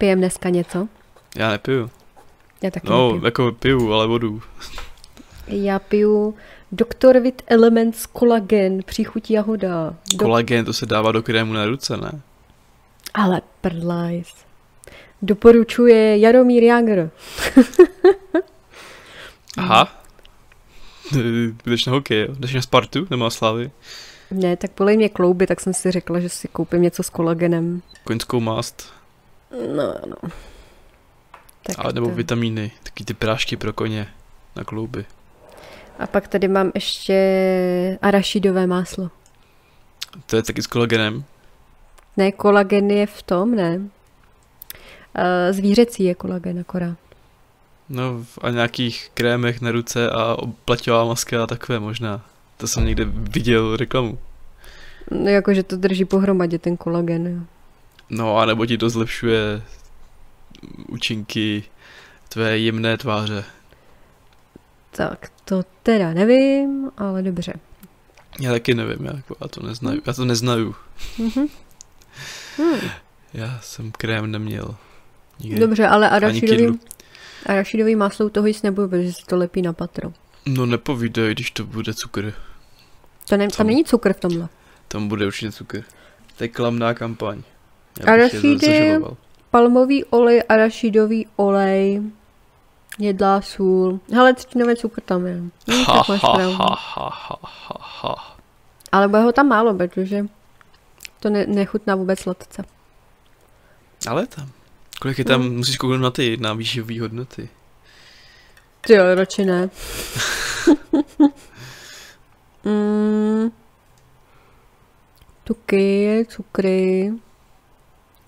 Pijem dneska něco? Já nepiju. Já taky No, nepiju. jako piju, ale vodu. Já piju Dr. Vit Elements Collagen, příchuť jahoda. Do... Kolagen, to se dává do krému na ruce, ne? Ale prdlajs. Doporučuje Jaromír Jagr. Aha. Jdeš na hokej? Jdeš na Spartu nebo na Slavy? Ne, tak bolej mě klouby, tak jsem si řekla, že si koupím něco s kolagenem. Koňskou mást. No, no. Tak Ale nebo to- vitamíny. Taky ty prášky pro koně na klouby. A pak tady mám ještě arašidové máslo. To je taky s kolagenem. Ne, kolagen je v tom, ne. Uh, zvířecí je kolagen akorát. No a nějakých krémech na ruce a plaťová maska a takové možná. To jsem někde viděl reklamu. No, jakože to drží pohromadě ten kolagen. Jo. No a nebo ti to zlepšuje účinky tvé jemné tváře. Tak to teda nevím, ale dobře. Já taky nevím, já, jako, já to neznaju. Já to neznaju. Mhm. Hmm. Já jsem krém neměl. Nikdy. Dobře, ale arašidový, máslo u toho jíst nebudu, protože se to lepí na patro. No nepovídej, když to bude cukr. To ne, tam Tam- není cukr v tomhle. Tam bude určitě cukr. To je klamná kampaň. Arašidy-. Palmový olej, arašidový olej, jedlá sůl. Hele, třtinové cukr tam je. Hm, Ha, ha, ha, ha, ha, ha, ha. Ale bude ho tam málo, protože to ne, nechutná vůbec sladce. Ale tam. Kolik je tam, No. musíš kouknout na ty, na výživové hodnoty. Ty jo, radši ne. mm, tuky, cukry,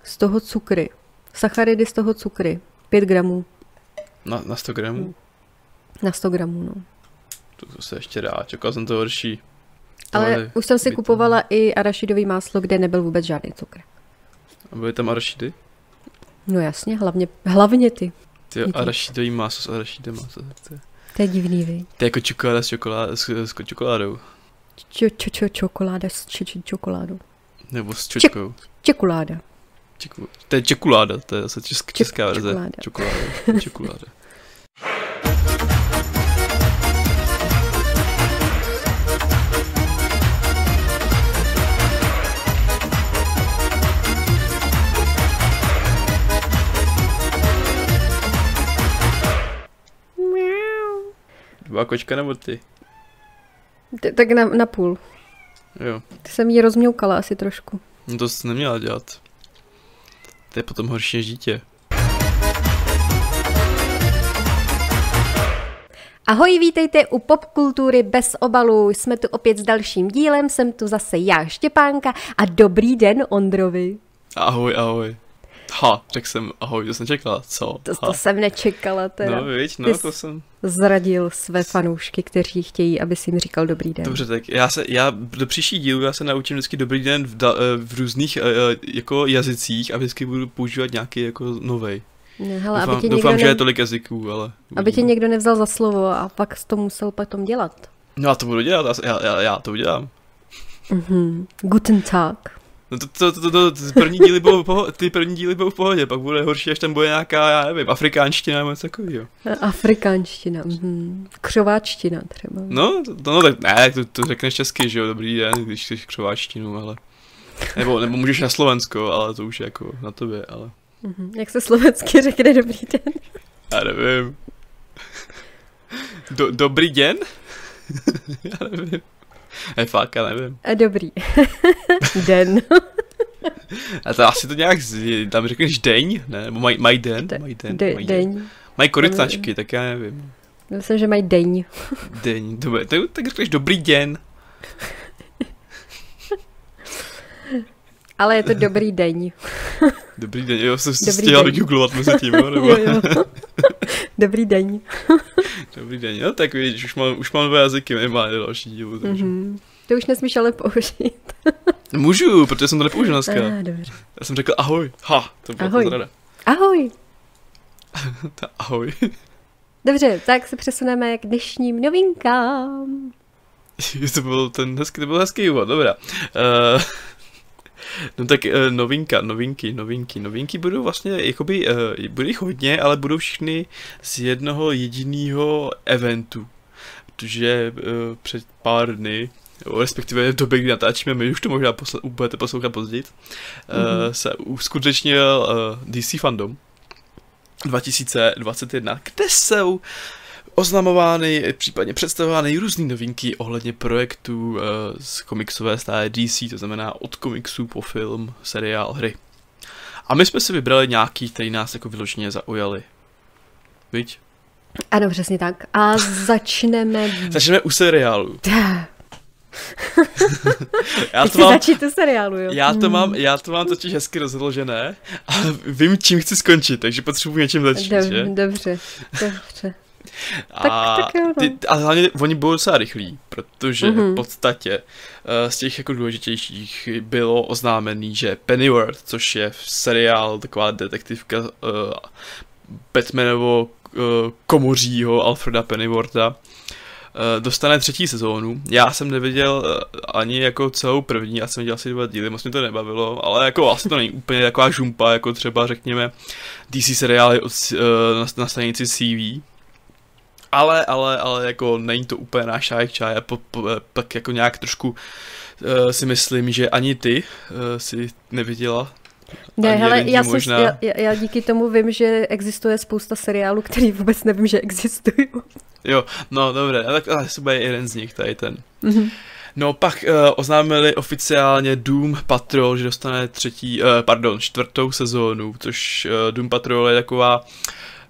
z toho cukry. Sacharidy z toho cukry. 5 gramů Na, na 100 gramů? na 100 gramů, no. To, se ještě dá, čekal jsem to horší. Ale Tohle už jsem si to- kupovala i arašidový máslo, kde nebyl vůbec žádný cukr. A byly tam arašidy? No jasně, hlavně, hlavně ty. Ty Díky. arašidový maso s arašidem. To, to, To je divný, vy. to je jako čokoláda s, čokolád, s, s čokoládou. Čo, čo, čo, čokoláda s č, č, čokoládou. Nebo s čočkou. Čokoláda. Čeku, to je čekuláda, to je zase česk, česká verze. čokoláda. Čokoláda. Čokoláda. Dva kočka nebo ty? T- tak na, na půl. Jo. Ty jsem jí rozmňoukala asi trošku. No to jsi neměla dělat. To je potom horší než dítě. Ahoj, vítejte u Popkultury bez obalu. Jsme tu opět s dalším dílem, jsem tu zase já, Štěpánka a dobrý den Ondrovi. Ahoj, ahoj. Ha, řekl jsem ahoj, to jsem čekala, co? To, ha. to jsem nečekala teda. No, Ty no, to jsem... Zradil své fanoušky, kteří chtějí, aby si jim říkal dobrý den. Dobře, tak já se, já do příští dílu já se naučím vždycky dobrý den v, da, eh, v různých eh, eh, jako jazycích a vždycky budu používat nějaký jako novej. Ne, hele, Doufám, aby tě, doufám že ne... je tolik jazyků, ale... aby tě někdo nevzal za slovo a pak to musel potom dělat. No já to budu dělat, já, já, já to udělám. Mhm. Guten Tag. No to, to, to, to, to, ty první díly budou v pohodě, ty první díly budou v pohodě, pak bude horší, až tam bude nějaká, já nevím, afrikánština nebo něco takového. Afrikánština. Mhm. Křováčtina třeba. No, to, to, no tak ne, to, to řekneš česky, že jo, dobrý den, když jsi křováčtinu, ale... Nebo, nebo můžeš na Slovensko, ale to už je jako na tobě, ale... Mhm. Jak se slovensky řekne dobrý den? Já nevím. Do, dobrý den? já nevím. Je fakt, já nevím. A dobrý. den. A to asi to nějak, z, tam řekneš deň, ne? Nebo maj, maj den? De- Mají den, De, den. deň. Mají korytnačky, tak já nevím. Myslím, že mají deň. Den, dobré, tak, tak řekneš dobrý den. Ale je to dobrý deň. Dobrý den, jo, jsem si chtěla den. vygooglovat mezi tím, jo, nebo... Jo, jo. dobrý den. Dobrý den, jo, tak vidíš, už mám, už mám dva jazyky, minimálně další dílu, takže. Mhm. To už nesmíš ale použít. Můžu, protože jsem to nepoužil dneska. Ah, dobře. Já jsem řekl ahoj, ha, to bylo Ahoj. to zrada. Ahoj. Ta, ahoj. Dobře, tak se přesuneme k dnešním novinkám. to byl ten hezký, to byl hezký úvod, dobrá. Uh, No tak uh, novinka, novinky, novinky, novinky budou vlastně, jakoby, uh, bude jich hodně, ale budou všechny z jednoho jediného eventu. Protože uh, před pár dny respektive v době, kdy natáčíme, my už to možná posle- budete poslouchat později, mm-hmm. se uskutečnil DC Fandom 2021, kde jsou oznamovány, případně představovány různé novinky ohledně projektů uh, z komiksové stáje DC, to znamená od komiksů po film, seriál, hry. A my jsme si vybrali nějaký, který nás jako vyloženě zaujali. Viď? Ano, přesně tak. A začneme... začneme u seriálu. já to mám, začít u seriálu, jo? Já to, mám, já to mám totiž hezky rozložené a vím, čím chci skončit, takže potřebuji něčím začít, Dob, že? Dobře, dobře. A, tak, tak jo, no. ty, a hlavně oni budou docela rychlí, protože mm-hmm. v podstatě uh, z těch jako důležitějších bylo oznámený, že Pennyworth, což je seriál, taková detektivka uh, Batmanovo uh, komořího Alfreda Pennywortha, dostane třetí sezónu. Já jsem neviděl ani jako celou první, já jsem viděl asi dva díly, moc mě to nebavilo, ale jako asi to není úplně taková žumpa, jako třeba řekněme DC seriály od, na, na stanici CV, ale, ale, ale jako není to úplně náš čaj čaj, po, po, pak jako nějak trošku uh, si myslím, že ani ty uh, si neviděla ne, hele, já, možná... jsem, já, já díky tomu vím, že existuje spousta seriálů, který vůbec nevím, že existují. Jo, no dobré, tak asi bude jeden z nich, tady ten. Mm-hmm. No pak uh, oznámili oficiálně Doom Patrol, že dostane třetí, uh, pardon, čtvrtou sezónu, což uh, Doom Patrol je taková,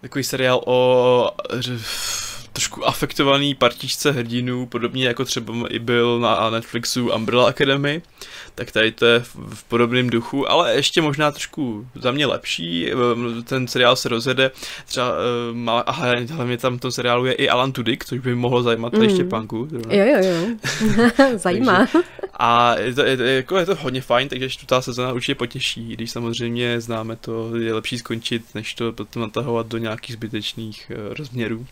takový seriál o trošku afektovaný partičce hrdinů, podobně jako třeba i byl na Netflixu Umbrella Academy, tak tady to je v, podobném duchu, ale ještě možná trošku za mě lepší, ten seriál se rozjede, třeba eh, má, a hlavně tam v tom seriálu je i Alan Tudyk, což by mohlo zajímat mm. Štěpánku. Jo, jo, jo, zajímá. takže, a je to, je, to, jako je to hodně fajn, takže čtvrtá sezóna určitě potěší, když samozřejmě známe to, je lepší skončit, než to potom natahovat do nějakých zbytečných uh, rozměrů.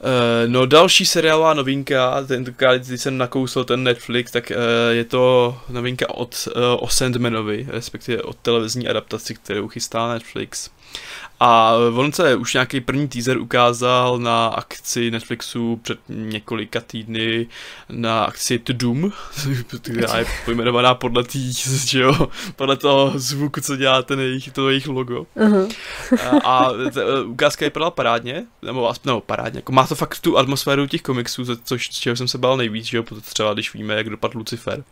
Uh, no další seriálová novinka, tentokrát když jsem nakousl ten Netflix, tak uh, je to novinka od uh, o Sandmanovi, respektive od televizní adaptaci, kterou chystá Netflix. A on se už nějaký první teaser ukázal na akci Netflixu před několika týdny, na akci To Doom, která je pojmenovaná podle tý, že jo, podle toho zvuku, co dělá ten jejich, to jejich logo. Uh-huh. a, a t, ukázka je podala parádně, nebo aspoň, no, parádně, jako má to fakt tu atmosféru těch komiksů, což, z čeho jsem se bál nejvíc, že jo, třeba když víme, jak dopadl Lucifer.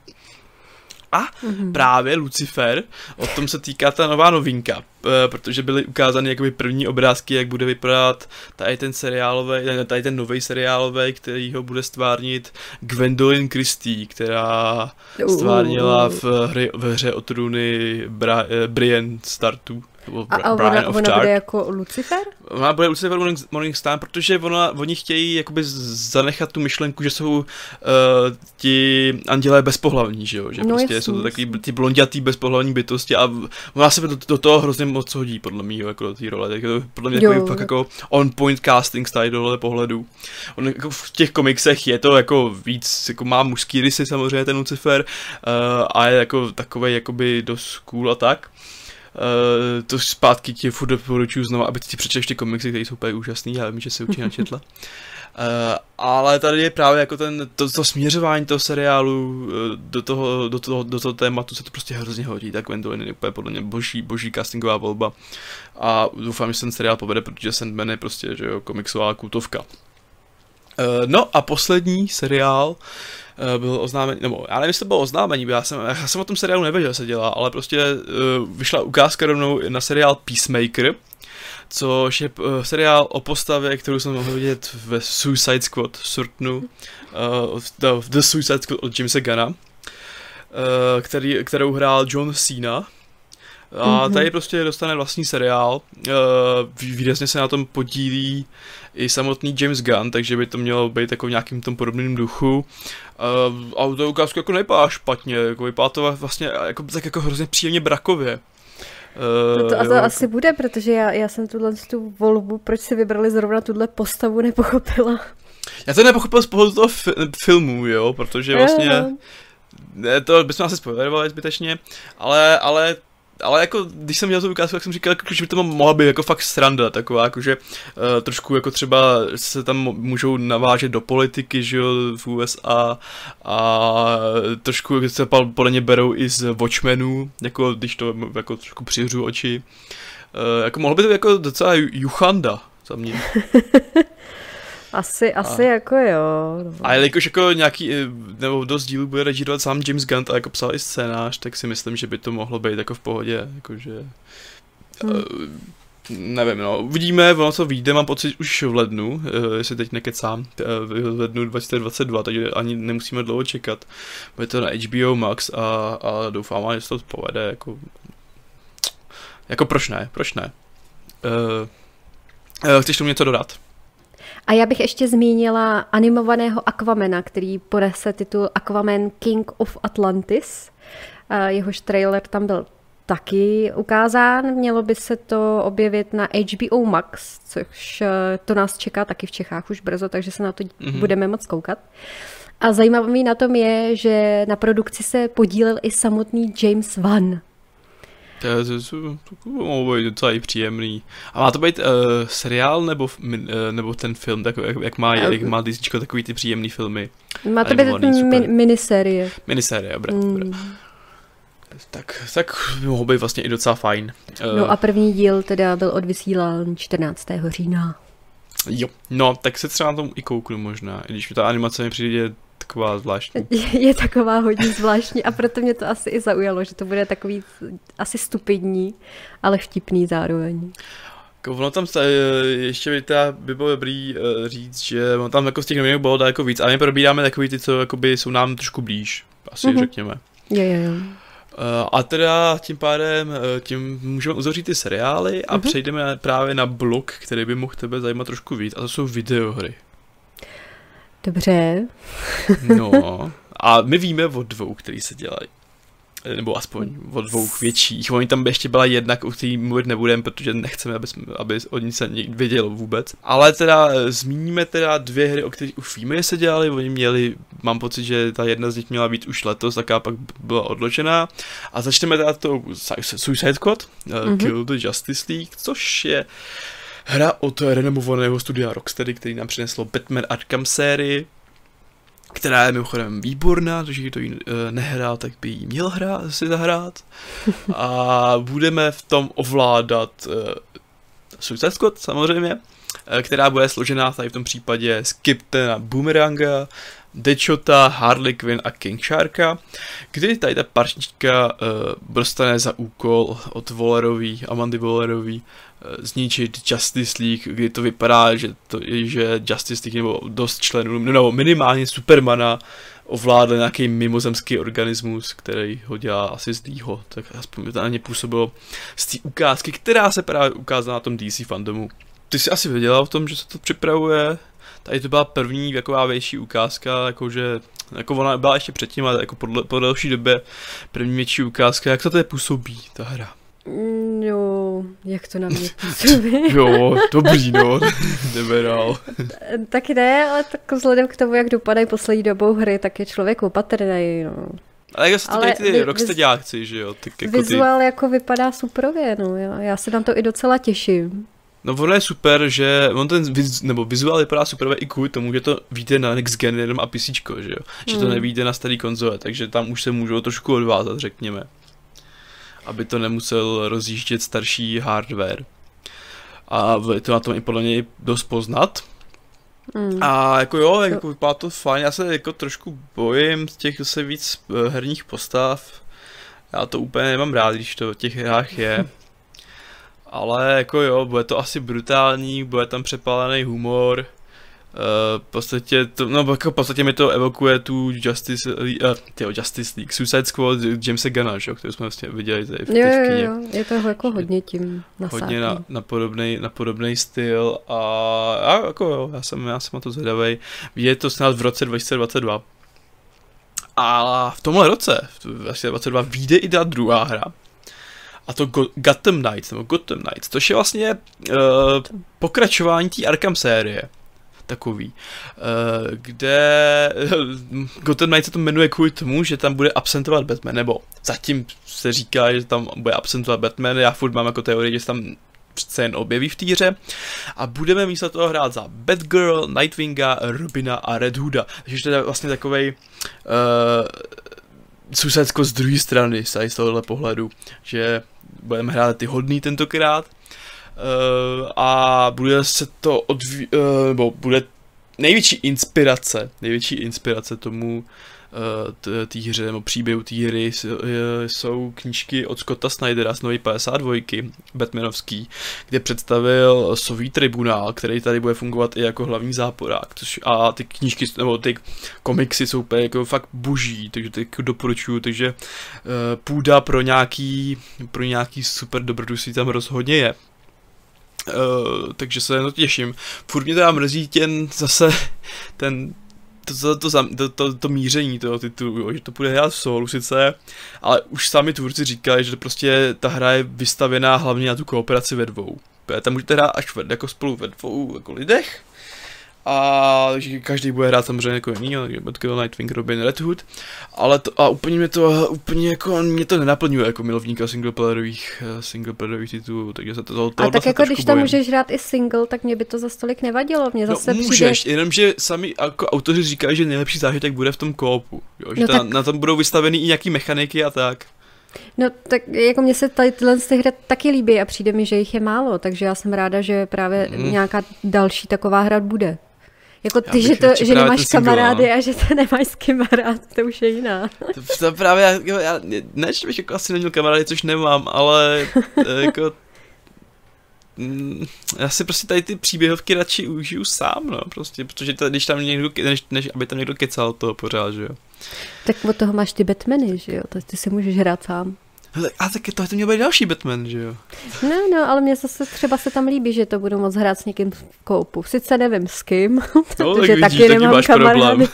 A mm-hmm. právě Lucifer, o tom se týká ta nová novinka, protože byly ukázány jakoby první obrázky, jak bude vypadat tady ten seriálový, tady ten nový seriálový, který ho bude stvárnit Gwendolyn Christie, která stvárnila v, hře, v hře o trůny Bra, eh, Brian Startu. A, a ona, ona bude jako Lucifer? Ona bude Lucifer Morning, Morning Star, protože ona, oni chtějí jakoby zanechat tu myšlenku, že jsou uh, ti andělé bezpohlavní, že jo? Že no prostě jasný, jsou to takový ty blondětý bezpohlavní bytosti a ona se do, do toho hrozně moc hodí, podle mě, jako do té role. Tak to podle mě jo. fakt jako on point casting style tohle pohledu. On jako v těch komiksech je to jako víc, jako má mužský rysy samozřejmě ten Lucifer uh, a je jako takový jakoby dost cool a tak. Uh, to zpátky ti furt doporučuju znovu, aby ti přečetl ty komiksy, které jsou úplně úžasný, já vím, že se určitě načetla. Uh, ale tady je právě jako ten, to, to směřování toho seriálu uh, do toho, do, toho, do toho tématu se to prostě hrozně hodí, tak Gwendolyn je úplně podle mě boží, boží castingová volba a doufám, že ten seriál povede, protože Sandman je prostě, že jo, komiksová kultovka. Uh, no a poslední seriál, uh, uh, byl oznámený, nebo já nevím, jestli to bylo oznámení, já jsem, já jsem o tom seriálu nevěděl, se dělá, ale prostě uh, vyšla ukázka rovnou na seriál Peacemaker, což je uh, seriál o postavě, kterou jsem mohl vidět ve Suicide Squad Surtnu, uh, the, the Suicide Squad od Jamesa Gunna, uh, který, kterou hrál John Cena, a mm-hmm. tady prostě dostane vlastní seriál, uh, výrazně se na tom podílí i samotný James Gunn, takže by to mělo být jako v nějakým tom podobném duchu. Uh, a to ukázku jako nevypadá špatně, jako vypadá to vlastně jako, tak jako hrozně příjemně brakově. Uh, no to, a to jo, asi jako... bude, protože já, já jsem tuhle tu volbu, proč si vybrali zrovna tuhle postavu, nepochopila. Já to nepochopil z pohledu toho fi- filmu, jo, protože vlastně ne, to bychom asi spoilerovali zbytečně, ale, ale ale jako, když jsem měl tu ukázku, tak jsem říkal, jako, že by to mohla být jako fakt sranda, taková, jako, že uh, trošku jako třeba se tam můžou navážet do politiky, že jo, v USA a trošku se podle mě berou i z Watchmenů, jako když to jako trošku přihřu oči. Uh, jako mohlo by to jako docela juchanda za mě. Asi, asi a, jako jo. A jelikož jako nějaký, eh, nebo dost dílů bude režírovat sám James Gunn a jako psal i scénář, tak si myslím, že by to mohlo být jako v pohodě, jakože... Hmm. Uh, nevím, no, uvidíme, ono to vyjde, mám pocit už v lednu, uh, jestli teď nekecám, uh, v lednu 2022, takže ani nemusíme dlouho čekat. Bude to na HBO Max a, a doufám, že se to povede, jako... Jako proč ne, proč ne? Uh, uh, chceš tomu něco dodat? A já bych ještě zmínila animovaného Aquamena, který ponese titul Aquaman King of Atlantis. Jehož trailer tam byl taky ukázán. Mělo by se to objevit na HBO Max, což eh, to nás čeká taky v Čechách už brzo, takže se na to mm-hmm. budeme moc koukat. A zajímavý na tom je, že na produkci se podílel i samotný James Wan, to, být docela i příjemný. A má to být uh, seriál nebo, uh, nebo ten film, tak, jak, jak má, jak má DC takový ty příjemný filmy? Má to být min, miniserie. Miniserie, dobré, mm. dobré. Tak, tak mohlo být vlastně i docela fajn. Uh, no a první díl teda byl odvysílán 14. října. Jo, no, tak se třeba na tom i kouknu možná, i když mi ta animace mi přijde taková zvláštní. Je, je taková hodně zvláštní a proto mě to asi i zaujalo, že to bude takový asi stupidní, ale vtipný zároveň. Ono tam se, ještě by, teda by bylo dobrý uh, říct, že on tam jako z těch novinek bylo daleko víc, ale my probíráme takový ty, co jakoby jsou nám trošku blíž, asi mm-hmm. řekněme. Jo, jo, jo. Uh, a teda tím pádem tím můžeme uzavřít ty seriály a mm-hmm. přejdeme právě na blok, který by mohl tebe zajímat trošku víc, a to jsou videohry. Dobře. no, a my víme o dvou, který se dělají. Nebo aspoň o dvou větších. Oni tam ještě byla jedna, o který mluvit nebudeme, protože nechceme, aby, jsme, aby o ní se vědělo vůbec. Ale teda eh, zmíníme teda dvě hry, o kterých už víme, že se dělali. Oni měli, mám pocit, že ta jedna z nich měla být už letos, taká pak byla odložená. A začneme teda to Suicide Squad, mm-hmm. Kill the Justice League, což je hra od renomovaného studia Rocksteady, který nám přineslo Batman Arkham sérii, která je mimochodem výborná, takže kdo ji uh, nehrál, tak by ji měl hrát, si zahrát. A budeme v tom ovládat uh, Suicide Squad samozřejmě, uh, která bude složená tady v tom případě z Captaina Boomeranga, Dechota, Harley Quinn a King Sharka, kdy tady ta parčička uh, dostane za úkol od Wallerový, Amandy Wallerový, uh, zničit Justice League, kdy to vypadá, že, to, že Justice League nebo dost členů, nebo minimálně Supermana ovládl nějaký mimozemský organismus, který ho dělá asi zlýho, tak aspoň to na ně působilo z té ukázky, která se právě ukázala na tom DC fandomu. Ty jsi asi věděla o tom, že se to připravuje, tady to byla první taková větší ukázka, jakože jako ona byla ještě předtím, ale jako po, po delší době první větší ukázka, jak to tady působí, ta hra. Jo, jak to na mě působí. jo, dobrý, no, jdeme dál. tak ne, ale tak vzhledem k tomu, jak dopadají poslední dobou hry, tak je člověk opatrný, no. Ale jak se to ty rocksteadáci, že jo? Ty, jako vizuál ty... jako vypadá superově, no, já, já se na to i docela těším. No ono je super, že on ten viz, nebo vizuál vypadá super i kvůli tomu, že to víte na next gen jenom a PC, že jo? Že mm. to hmm. nevíte na starý konzole, takže tam už se můžou trošku odvázat, řekněme. Aby to nemusel rozjíždět starší hardware. A to na tom i podle něj dost poznat. Mm. A jako jo, jako vypadá to fajn, já se jako trošku bojím z těch se víc eh, herních postav. Já to úplně nemám rád, když to v těch hrách je. Ale jako jo, bude to asi brutální, bude tam přepálený humor. Uh, v podstatě to, no jako v podstatě mi to evokuje tu Justice, uh, tyjo, Justice League, Suicide Squad Jamesa Gunna, že, kterou jsme vlastně viděli tady v, jo, jo, jo, je to jako hodně tím nasátný. Hodně na, na, podobný, na podobný styl a, a jako jo, já jsem, já jsem na to zvědavej. Je to snad v roce 2022. A v tomhle roce, v 2022, vyjde i ta druhá hra, a to Go- Gotham Knights, nebo Gotham Knights, což je vlastně uh, pokračování té Arkham série. takový, kde Gotham Knight se to jmenuje kvůli tomu, že tam bude absentovat Batman, nebo zatím se říká, že tam bude absentovat Batman, já furt mám jako teorii, že se tam přece jen objeví v té hře a budeme místo toho hrát za Batgirl, Nightwinga, Robina a Red Hooda. Takže to je vlastně takovej uh, Suicide z druhé strany, z tohohle pohledu, že budeme hrát ty hodný tentokrát uh, a bude se to odví, uh, nebo bude největší inspirace, největší inspirace tomu té hře nebo příběhu té hry jsou knížky od Scotta Snydera z Nový 52, Batmanovský, kde představil sový tribunál, který tady bude fungovat i jako hlavní záporák. Což, a ty knížky, nebo ty komiksy jsou úplně jako fakt boží, takže ty doporučuju, takže uh, půda pro nějaký, pro nějaký super dobrodružství tam rozhodně je. Uh, takže se na to těším. Furt mě teda mrzí ten zase ten to, to, to, to, to, to míření toho titulu, že to bude hrát v solu sice, ale už sami tvůrci říkali, že prostě ta hra je vystavěná hlavně na tu kooperaci ve dvou. Tam můžete hrát až ve, jako spolu ve dvou jako lidech, a každý bude hrát samozřejmě jako jiný, takže Batgirl, Nightwing, Robin, Red Hood, ale to, a úplně mě to, úplně jako, mě to nenaplňuje jako milovníka singleplayerových, eh, singleplayerových titulů, takže se to toho, toho A tak jako když tam můžeš hrát i single, tak mě by to za stolik nevadilo, mě no, zase no, můžeš, přijde... jenomže sami jako autoři říkají, že nejlepší zážitek bude v tom koopu, jo, že no, ta, tak... na tom budou vystaveny i nějaký mechaniky a tak. No tak jako mně se tady tyhle ty hry taky líbí a přijde mi, že jich je málo, takže já jsem ráda, že právě mm. nějaká další taková hra bude. Jako ty, že, to, že nemáš kamarády no. a že to nemáš s kým hrát, to už je jiná. To, to právě, já, já ne, že bych jako asi neměl kamarády, což nemám, ale eh, jako mm, já si prostě tady ty příběhovky radši užiju sám, no, prostě, protože to, když tam někdo, než, než aby tam někdo kecal toho pořád, že jo. Tak od toho máš ty Batmany, že jo, tak ty si můžeš hrát sám. A tak to, to měl být další Batman, že jo? No, no, ale mě zase třeba se tam líbí, že to budu moc hrát s někým v koupu. Sice nevím s kým, no, protože vidíš, taky nemám kamarády.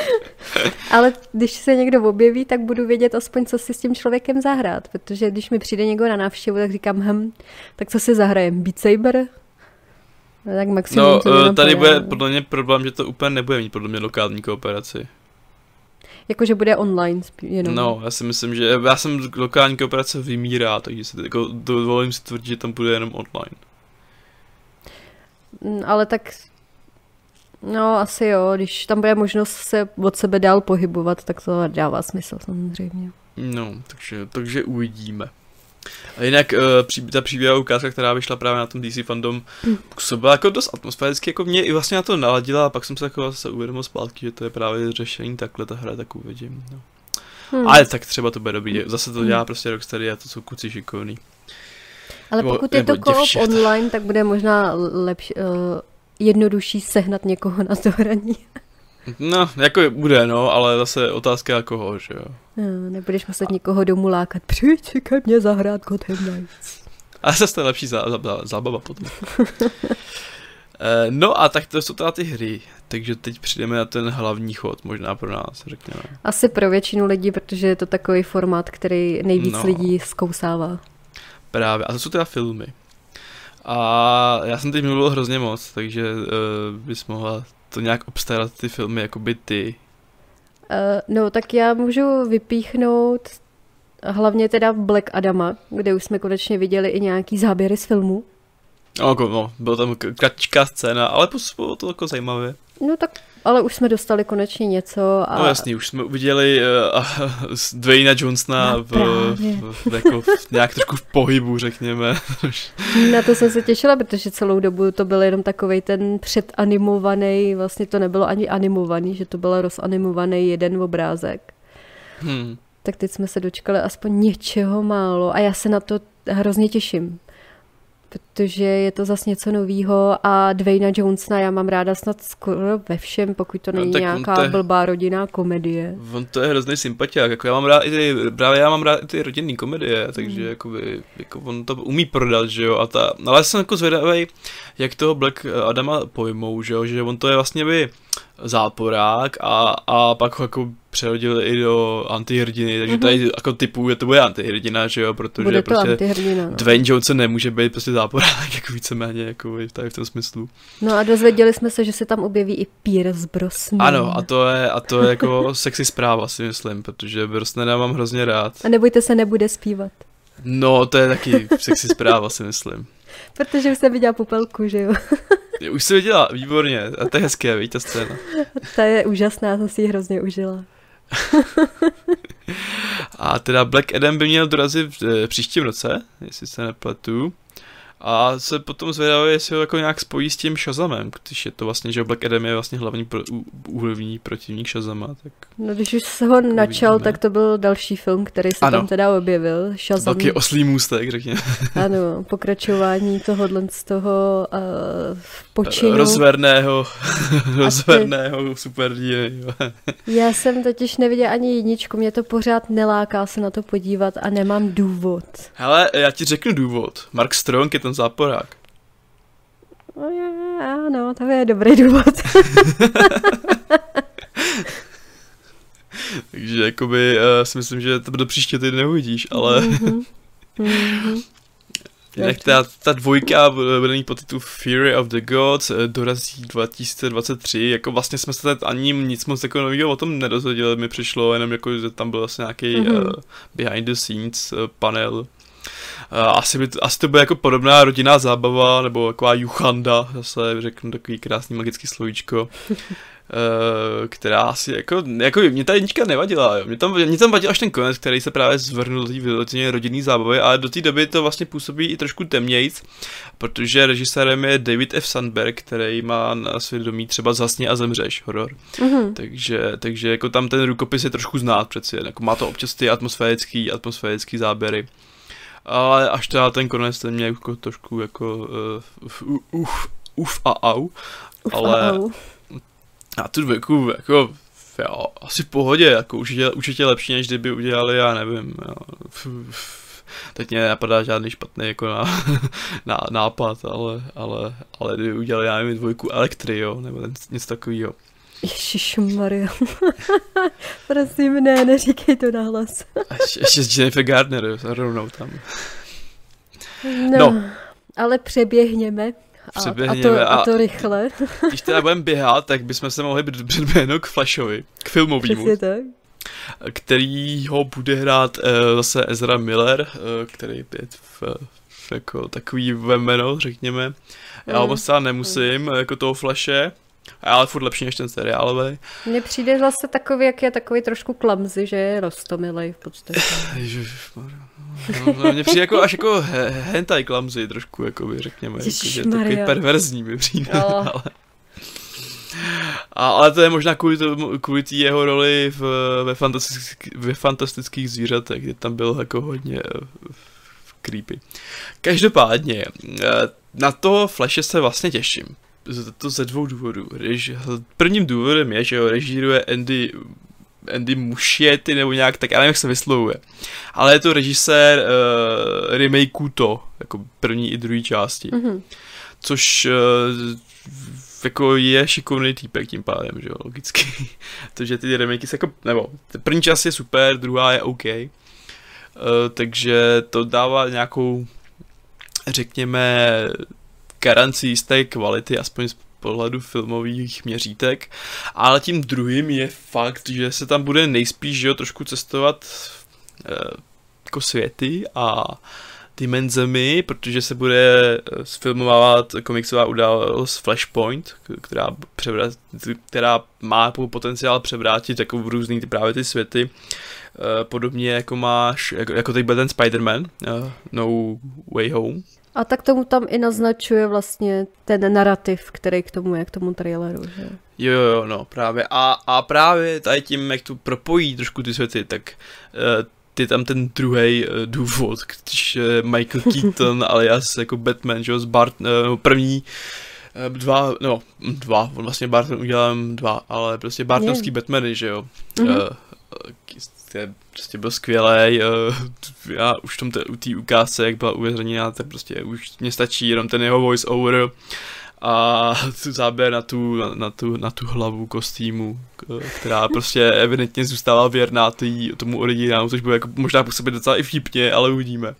ale když se někdo objeví, tak budu vědět aspoň, co si s tím člověkem zahrát, protože když mi přijde někdo na návštěvu, tak říkám, hm, tak co si zahrajem? Beat Saber? No, tak maximum no, tady bude podle mě problém, že to úplně nebude mít podle mě lokální kooperaci. Jakože bude online jenom. No, já si myslím, že já jsem lokální kooperace vymírá, takže si jako dovolím si tvrdit, že tam bude jenom online. Mm, ale tak No, asi jo, když tam bude možnost se od sebe dál pohybovat, tak to dává smysl samozřejmě. No, takže, takže uvidíme. A jinak uh, pří, ta příběhová ukázka, která vyšla právě na tom DC fandom, byla jako dost atmosféricky, jako mě i vlastně na to naladila a pak jsem se jako zase uvědomil zpátky, že to je právě řešení takhle, ta hra tak uvidím. No. Hmm. Ale tak třeba to bude dobrý, zase to dělá hmm. prostě Rocksteady a to jsou kuci šikovný. Ale nebo, pokud je to co online, tak bude možná lepší, uh, jednodušší sehnat někoho na to hraní. No, jako bude, no, ale zase otázka koho, že jo. No, nebudeš muset nikoho domů lákat. Přijď ke mně zahrát Gotham Knights. A zase to je lepší zá, zá, zábava potom. Eh, no a tak to jsou teda ty hry, takže teď přijdeme na ten hlavní chod, možná pro nás, řekněme. Asi pro většinu lidí, protože je to takový formát, který nejvíc no. lidí zkousává. Právě, a to jsou teda filmy. A já jsem teď mluvil hrozně moc, takže uh, bys mohla to nějak obstarat ty filmy, jako by ty? Uh, no, tak já můžu vypíchnout hlavně teda Black Adama, kde už jsme konečně viděli i nějaký záběry z filmu. No, no byla tam kratičká scéna, ale bylo to jako zajímavé. No tak ale už jsme dostali konečně něco. A... No jasný, už jsme uviděli uh, uh, Dwayna Johnsona no, v, v, v, jako v, nějak trošku v pohybu, řekněme. Na to jsem se těšila, protože celou dobu to byl jenom takový ten předanimovaný, vlastně to nebylo ani animovaný, že to byl rozanimovaný jeden obrázek. Hmm. Tak teď jsme se dočkali aspoň něčeho málo a já se na to hrozně těším protože je to zase něco novýho a Dwayna Jonesna já mám ráda snad skoro ve všem, pokud to no, není no, nějaká je, blbá rodinná komedie. On to je hrozný sympatiák, jako já mám rád i ty, právě já mám rád i ty rodinné komedie, takže mm. jakoby, jako on to umí prodat, že jo, a ta, ale jsem jako zvědavý, jak toho Black Adama pojmou, že jo, že on to je vlastně by záporák a, a pak ho jako přehodili i do antihrdiny, takže mm-hmm. tady jako typu, že to bude antihrdina, že jo, protože bude to prostě no. Dwayne Johnson nemůže být prostě záporák, jako víceméně, jako tady v tom smyslu. No a dozvěděli jsme se, že se tam objeví i Pierce Brosnan. Ano, a to je, a to je jako sexy zpráva, si myslím, protože Brosnana mám hrozně rád. A nebojte se, nebude zpívat. No, to je taky sexy zpráva, si myslím. Protože už jsem viděla popelku, že jo? Už jsi viděla, výborně. A to je hezké, víš, ta scéna. Ta je úžasná, jsem si ji hrozně užila. a teda Black Adam by měl dorazit v eh, příštím roce, jestli se nepletu. A se potom zvědavě, jestli ho jako nějak spojí s tím Shazamem, když je to vlastně, že Black Adam je vlastně hlavní pro, úhlavní protivník Shazama. Tak no když už se ho načal, tak to byl další film, který se ano. tam teda objevil. Shazam. Taky oslý můstek, řekněme. Ano, pokračování tohohle z toho uh, počinu. Rozverného, rozverného super Já jsem totiž neviděla ani jedničku, mě to pořád neláká se na to podívat a nemám důvod. Hele, já ti řeknu důvod. Mark Strong je ten záporák. Ano, to je dobrý důvod. Takže jakoby uh, si myslím, že to do příště ty neuvidíš, ale... mm-hmm. Mm-hmm. Jinak ta, ta dvojka bude mít titul Fury of the Gods, eh, dorazí 2023, jako vlastně jsme se tady ani nic moc jako nového o tom nedozvěděli, mi přišlo jenom jako, že tam byl vlastně nějaký mm-hmm. uh, behind the scenes uh, panel, asi, by, asi to bude jako podobná rodinná zábava, nebo taková juchanda, zase řeknu takový krásný magický slovíčko. Uh, která asi jako, jako mě ta jednička nevadila, jo. Mě tam, mě tam vadil až ten konec, který se právě zvrhnul do té vyloženě rodinný zábavy, ale do té doby to vlastně působí i trošku temnějc, protože režisérem je David F. Sandberg, který má na svědomí třeba Zasně a zemřeš horor. Mm-hmm. Takže, takže jako tam ten rukopis je trošku znát přeci, jako má to občas ty atmosférický, atmosférický záběry ale až teda ten konec ten mě jako trošku jako uh, uf, uf a au, uf ale a, au. a tu dvojku jako jo, asi v pohodě, jako určitě, určitě lepší, než kdyby udělali, já nevím, jo, teď mě napadá žádný špatný jako na, na, nápad, ale, ale, ale kdyby udělali, já nevím, dvojku elektry, jo, nebo něco takového. Maria. Prosím, ne, neříkej to nahlas. Ještě s Jennifer Gardner rovnou tam. No, no. ale přeběhněme. A, přeběhněme. A to, a to rychle. Když teda budeme běhat, tak bychom se mohli předběhnout k Flashovi, k filmovému. Přesně tak. Který ho bude hrát uh, zase Ezra Miller, uh, který je v, v, jako takový jméno, řekněme. Já ho moc nemusím, jako toho Flashe, ale furt lepší než ten seriálový. Mně přijde zase takový, jak je takový trošku klamzy, že je rostomilej v podstatě. no, no, mně přijde jako až jako hentai klamzy trošku, jako by řekněme, jako, že takový perverzní mi přijde, oh. ale... A, ale to je možná kvůli, to, kvůli tý jeho roli v, ve, fantastických, ve fantastických zvířatech, kde tam byl jako hodně uh, creepy. Každopádně, uh, na to Flashe se vlastně těším, to ze dvou důvodů. Rež, prvním důvodem je, že ho režíruje Andy Andy Muschietti nebo nějak, tak já nevím, jak se vyslovuje. Ale je to režisér uh, remakeů to, jako první i druhé části. Mm-hmm. Což uh, jako je šikovný týpek tím pádem, že jo, logicky. Takže ty remakey se jako, nebo první část je super, druhá je OK. Uh, takže to dává nějakou, řekněme, garanci jisté kvality, aspoň z pohledu filmových měřítek, ale tím druhým je fakt, že se tam bude nejspíš že jo, trošku cestovat e, jako světy a dimenzemi, protože se bude eh, sfilmovat komiksová událost Flashpoint, která, převrat, která má potenciál převrátit jako v různý ty, právě ty světy. E, podobně jako máš, jako, jako teď byl ten Spider-Man, No Way Home, a tak tomu tam i naznačuje vlastně ten narrativ, který k tomu je, k tomu traileru, že? Jo, jo, no, právě. A, a právě tady tím, jak tu propojí trošku ty světy, tak uh, ty tam ten druhý uh, důvod, když uh, Michael Keaton alias jako Batman, že jo, z Bart, uh, první uh, dva, no, dva, on vlastně Barton udělal dva, ale prostě Bartonský yeah. Batmany, že jo. Mm-hmm. Uh, je prostě byl skvělý. Uh, já už tom u té ukázce, jak byla uvězněná, tak prostě už mě stačí jenom ten jeho voice over a záběr na tu, na, tu, na tu hlavu kostýmu, která prostě evidentně zůstala věrná tý, tomu originálu, což bude jako možná působit docela i vtipně, ale uvidíme.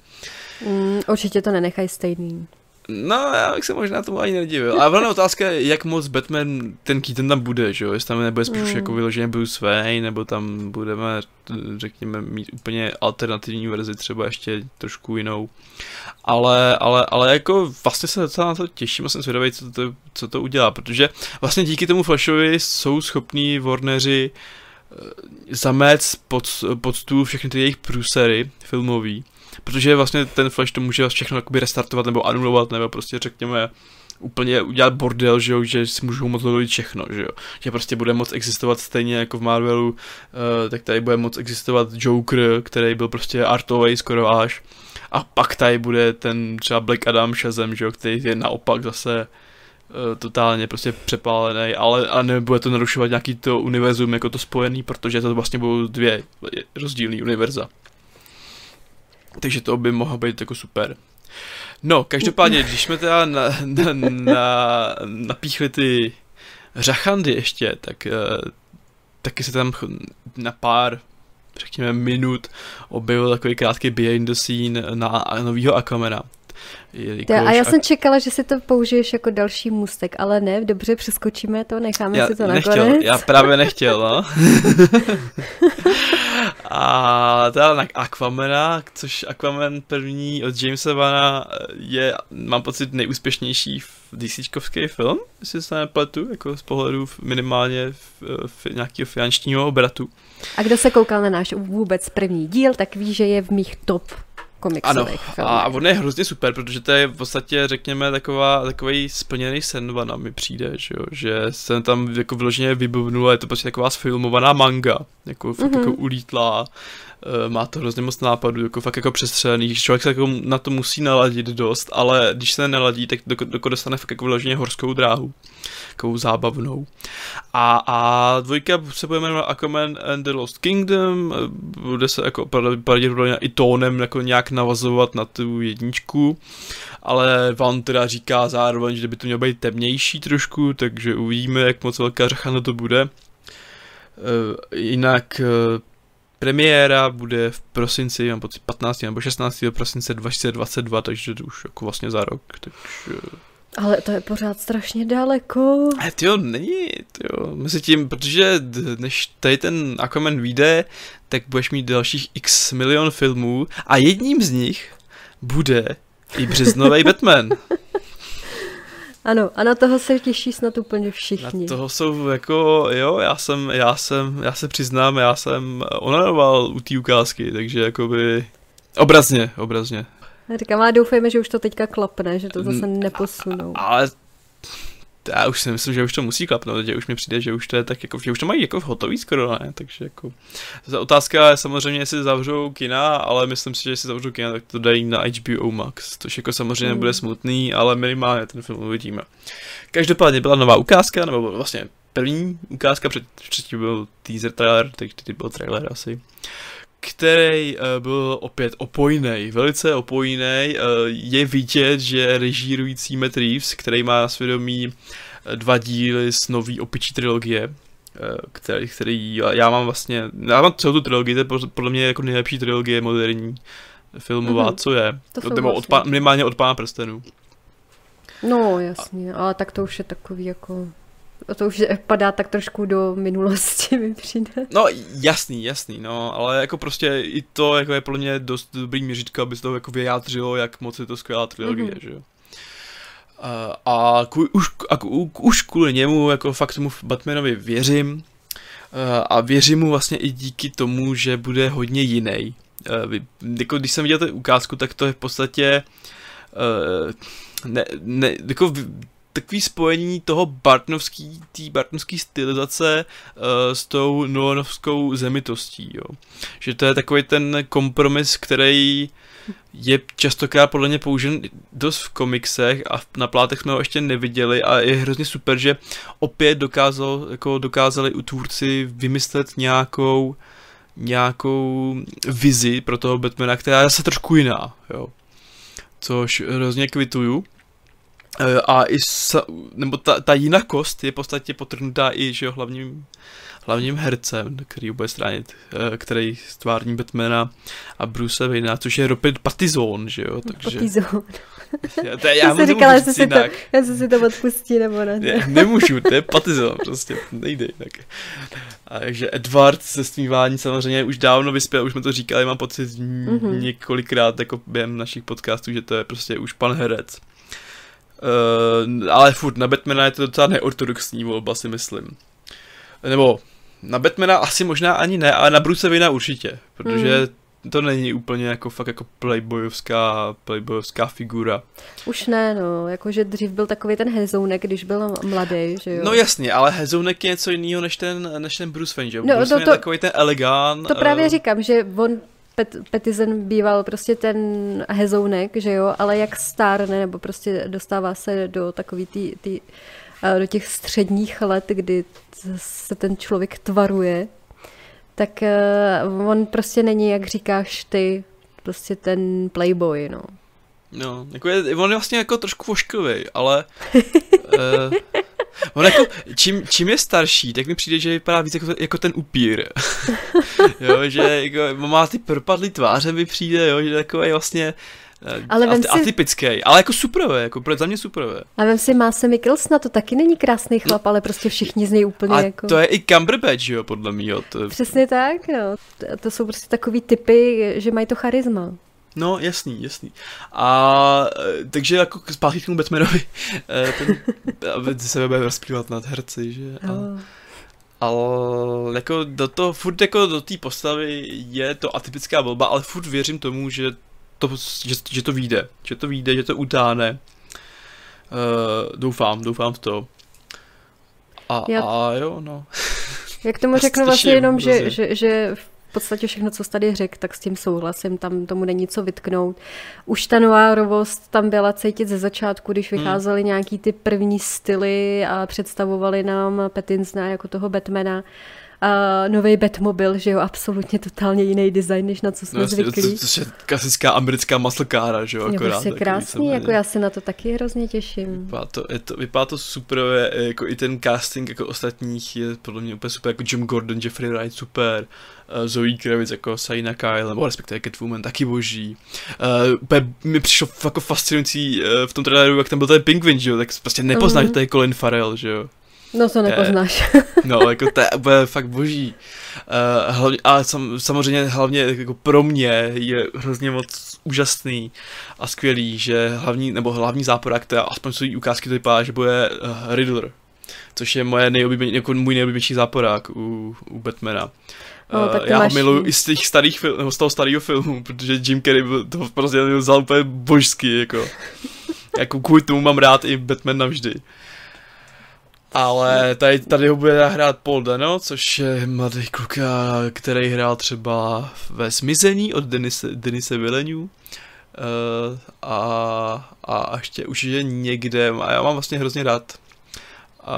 Mm, určitě to nenechají stejný. No, já bych se možná tomu ani nedivil. A hlavně otázka je, jak moc Batman ten Keaton tam bude, že jo? Jestli tam nebude spíš mm. jako vyloženě Bruce Wayne, nebo tam budeme, řekněme, mít úplně alternativní verzi, třeba ještě trošku jinou. Ale, ale, ale jako vlastně se docela na to těším a jsem zvědavý, co to, co to udělá, protože vlastně díky tomu Flashovi jsou schopní Warneri eh, zamést pod, pod stůl všechny ty jejich průsery filmový protože vlastně ten Flash to může všechno jakoby restartovat nebo anulovat, nebo prostě řekněme úplně udělat bordel, že jo, že si můžou moc dovolit všechno, že jo, že prostě bude moc existovat stejně jako v Marvelu, uh, tak tady bude moc existovat Joker, který byl prostě artový skoro až, a pak tady bude ten třeba Black Adam Shazam, že jo, který je naopak zase uh, totálně prostě přepálený, ale a nebude to narušovat nějaký to univerzum jako to spojený, protože to vlastně budou dvě rozdílné univerza. Takže to by mohlo být jako super. No, každopádně, když jsme teda na, na, na, napíchli ty řachandy ještě, tak uh, taky se tam na pár, řekněme, minut objevil takový krátký behind the scene na novýho Aquamana. Jelikož... A já jsem čekala, že si to použiješ jako další můstek, ale ne, dobře, přeskočíme to, necháme já si to nechtěl, nakonec. Já právě nechtěl, no. a teda na Aquamana, což Aquaman první od Jamesa Vana je, mám pocit, nejúspěšnější DCčkovský film, jestli se nepletu, jako z pohledu minimálně v, v nějakého finančního obratu. A kdo se koukal na náš vůbec první díl, tak ví, že je v mých top komiksových ano, a on je hrozně super, protože to je v podstatě, řekněme, taková, takový splněný sen vana mi přijde, že, jo? že jsem tam jako vyloženě vybavnul a je to prostě taková sfilmovaná manga, jako mm-hmm. jako ulítlá, má to hrozně moc nápadů, jako fakt jako přestřelený, člověk se jako na to musí naladit dost, ale když se nenaladí, tak dokud dostane fakt jako vyloženě horskou dráhu takovou zábavnou. A, a dvojka se bude jmenovat Aquaman and the Lost Kingdom, bude se jako pravděpodobně i tónem jako nějak navazovat na tu jedničku, ale Van teda říká zároveň, že by to mělo být temnější trošku, takže uvidíme, jak moc velká řachana to bude. Uh, jinak uh, premiéra bude v prosinci, mám pocit 15. nebo 16. prosince 2022, takže to už jako vlastně za rok, takže ale to je pořád strašně daleko. Ale jo, není, jo. Mezi tím, protože než tady ten Aquaman vyjde, tak budeš mít dalších x milion filmů a jedním z nich bude i březnový Batman. Ano, a na toho se těší snad úplně všichni. Na toho jsou jako, jo, já jsem, já jsem, já se přiznám, já jsem onaroval u té ukázky, takže jakoby obrazně, obrazně. Říkám, ale doufejme, že už to teďka klapne, že to zase neposunou. Ale já už si myslím, že už to musí klapnout, že už mi přijde, že už to je tak jako, že už to mají jako hotový skoro, ne? Takže jako, otázka je samozřejmě, jestli zavřou kina, ale myslím si, že jestli zavřou kina, tak to dají na HBO Max, což jako samozřejmě mm. bude smutný, ale minimálně ten film uvidíme. Každopádně byla nová ukázka, nebo vlastně první ukázka, před, předtím byl teaser trailer, teď ty byl trailer asi který uh, byl opět opojný, velice opojný. Uh, je vidět, že režírující Matt Reeves, který má na svědomí eh, dva díly z nový opičí trilogie, uh, který, který já mám vlastně, já mám celou tu trilogii, to je podle mě jako nejlepší trilogie moderní filmová, mm-hmm. co je. To nebo od, minimálně od Pána prstenů. No, jasně, ale tak to už je takový jako to už padá tak trošku do minulosti, mi přijde. No, jasný, jasný, no, ale jako prostě i to jako je pro mě dost dobrý měřítko, aby se to jako vyjádřilo, jak moc je to skvělá trilogie, mm-hmm. že jo. A, kvůli, už, a už kvůli němu jako fakt tomu Batmanovi věřím a věřím mu vlastně i díky tomu, že bude hodně jiný. Jako když jsem viděl tu ukázku, tak to je v podstatě ne, ne, jako takový spojení toho Bartnovský, té Bartnovský stylizace uh, s tou Nolanovskou zemitostí, jo. Že to je takový ten kompromis, který je častokrát podle mě použen dost v komiksech a na plátech jsme ho ještě neviděli a je hrozně super, že opět dokázal, jako dokázali u tvůrci vymyslet nějakou nějakou vizi pro toho Batmana, která je zase trošku jiná, jo. Což hrozně kvituju. Eh, a i sa, nebo ta, ta jinakost je v podstatě potrhnutá i že jo, hlavním, hlavním hercem, který bude stránit, eh, který stvární Batmana a Bruce Wayne, což je Robert Pattinson, že jo, takže... Pattinson. Já, to, já jsem říkala, jestli si, to, jestli si to odpustí, nebo ne. ne nemůžu, to je Pattinson, prostě, nejde jinak. A takže Edward se smívání samozřejmě už dávno vyspěl, už jsme to říkali, mám pocit mm-hmm. několikrát jako během našich podcastů, že to je prostě už pan herec. Uh, ale furt na Batmana je to docela neortodoxní volba, si myslím. Nebo na Batmana asi možná ani ne, ale na Bruce Wayne určitě, protože mm. to není úplně jako fakt jako playboyovská, playboyovská figura. Už ne, no, jakože dřív byl takový ten hezounek, když byl mladý, že jo. No jasně, ale hezounek je něco jiného než ten, než ten Bruce Wayne, že jo. No, Bruce to, Wayne to, je takový ten elegán. To právě uh... říkám, že on Pet, Petizen býval prostě ten hezounek, že jo, ale jak stárne, nebo prostě dostává se do takový tý, tý, do těch středních let, kdy se ten člověk tvaruje, tak on prostě není, jak říkáš ty, prostě ten playboy, no. No, jako je, on je vlastně jako trošku vošklivý, ale uh, On jako, čím, čím je starší, tak mi přijde, že vypadá víc jako, jako ten upír. jo, že jako, má ty propadlý tváře mi přijde, jo, že takový vlastně eh, ale vem si... atypický, ale jako superové, jako pro za mě superové. A vem si Máse Mikkelsna, to taky není krásný no. chlap, no, ale prostě všichni z něj úplně a jako... to je i Cumberbatch, jo, podle mě. To... Přesně tak, no. To, to jsou prostě takový typy, že mají to charisma. No, jasný, jasný. A e, takže jako zpátky k tomu Batmanovi, e, ten, aby se bude rozplývat nad herci, že? A, oh. Ale jako do toho, furt jako do té postavy je to atypická volba, ale furt věřím tomu, že to, že, že to vyjde, že to vyjde, že to utáhne. Uh, doufám, doufám v to. A, jo. a jo, no. Jak tomu řeknu vlastně jenom, že, že, že v podstatě všechno, co jsi tady řekl, tak s tím souhlasím, tam tomu není co vytknout. Už ta novárovost tam byla cítit ze začátku, když hmm. vycházely hmm. nějaký ty první styly a představovali nám Petinsna jako toho Batmana uh, nový Batmobil, že jo, absolutně totálně jiný design, než na co jsme no, zvyklí. To, to, to, je klasická americká maslkára, že jo, akorát. Je prostě krásný, jako já se na to taky hrozně těším. Vypadá to, je to, vypadá to super, je, jako i ten casting jako ostatních je podle mě úplně super, jako Jim Gordon, Jeffrey Wright, super. Uh, Zoe Kravitz jako Saina Kyle, nebo respektive Catwoman, taky boží. Uh, úplně mi přišlo jako fascinující uh, v tom traileru, jak tam byl ten Penguin, že jo, tak prostě nepoznáš, mm-hmm. to je Colin Farrell, že jo. No to nepoznáš. no, jako to je fakt boží. Uh, hlavně, a sam, samozřejmě hlavně jako pro mě je hrozně moc úžasný a skvělý, že hlavní, nebo hlavní záporák, teda aspoň jsou ukázky to vypadá, že bude uh, Riddler, což je moje nejoblíbenější, jako můj nejoblíbenější záporák u, u Batmana. No, uh, já ho miluji i z těch starých filmů, nebo z toho starého filmu, protože Jim Carrey to prostě vzal úplně božský, jako. jako kvůli tomu mám rád i Batman navždy. Ale tady, tady ho bude hrát Paul Dano, což je mladý kluk, který hrál třeba ve Smizení od Denise, Denise Villeneuve. Uh, a, a ještě už je někde, a já mám vlastně hrozně rád. A,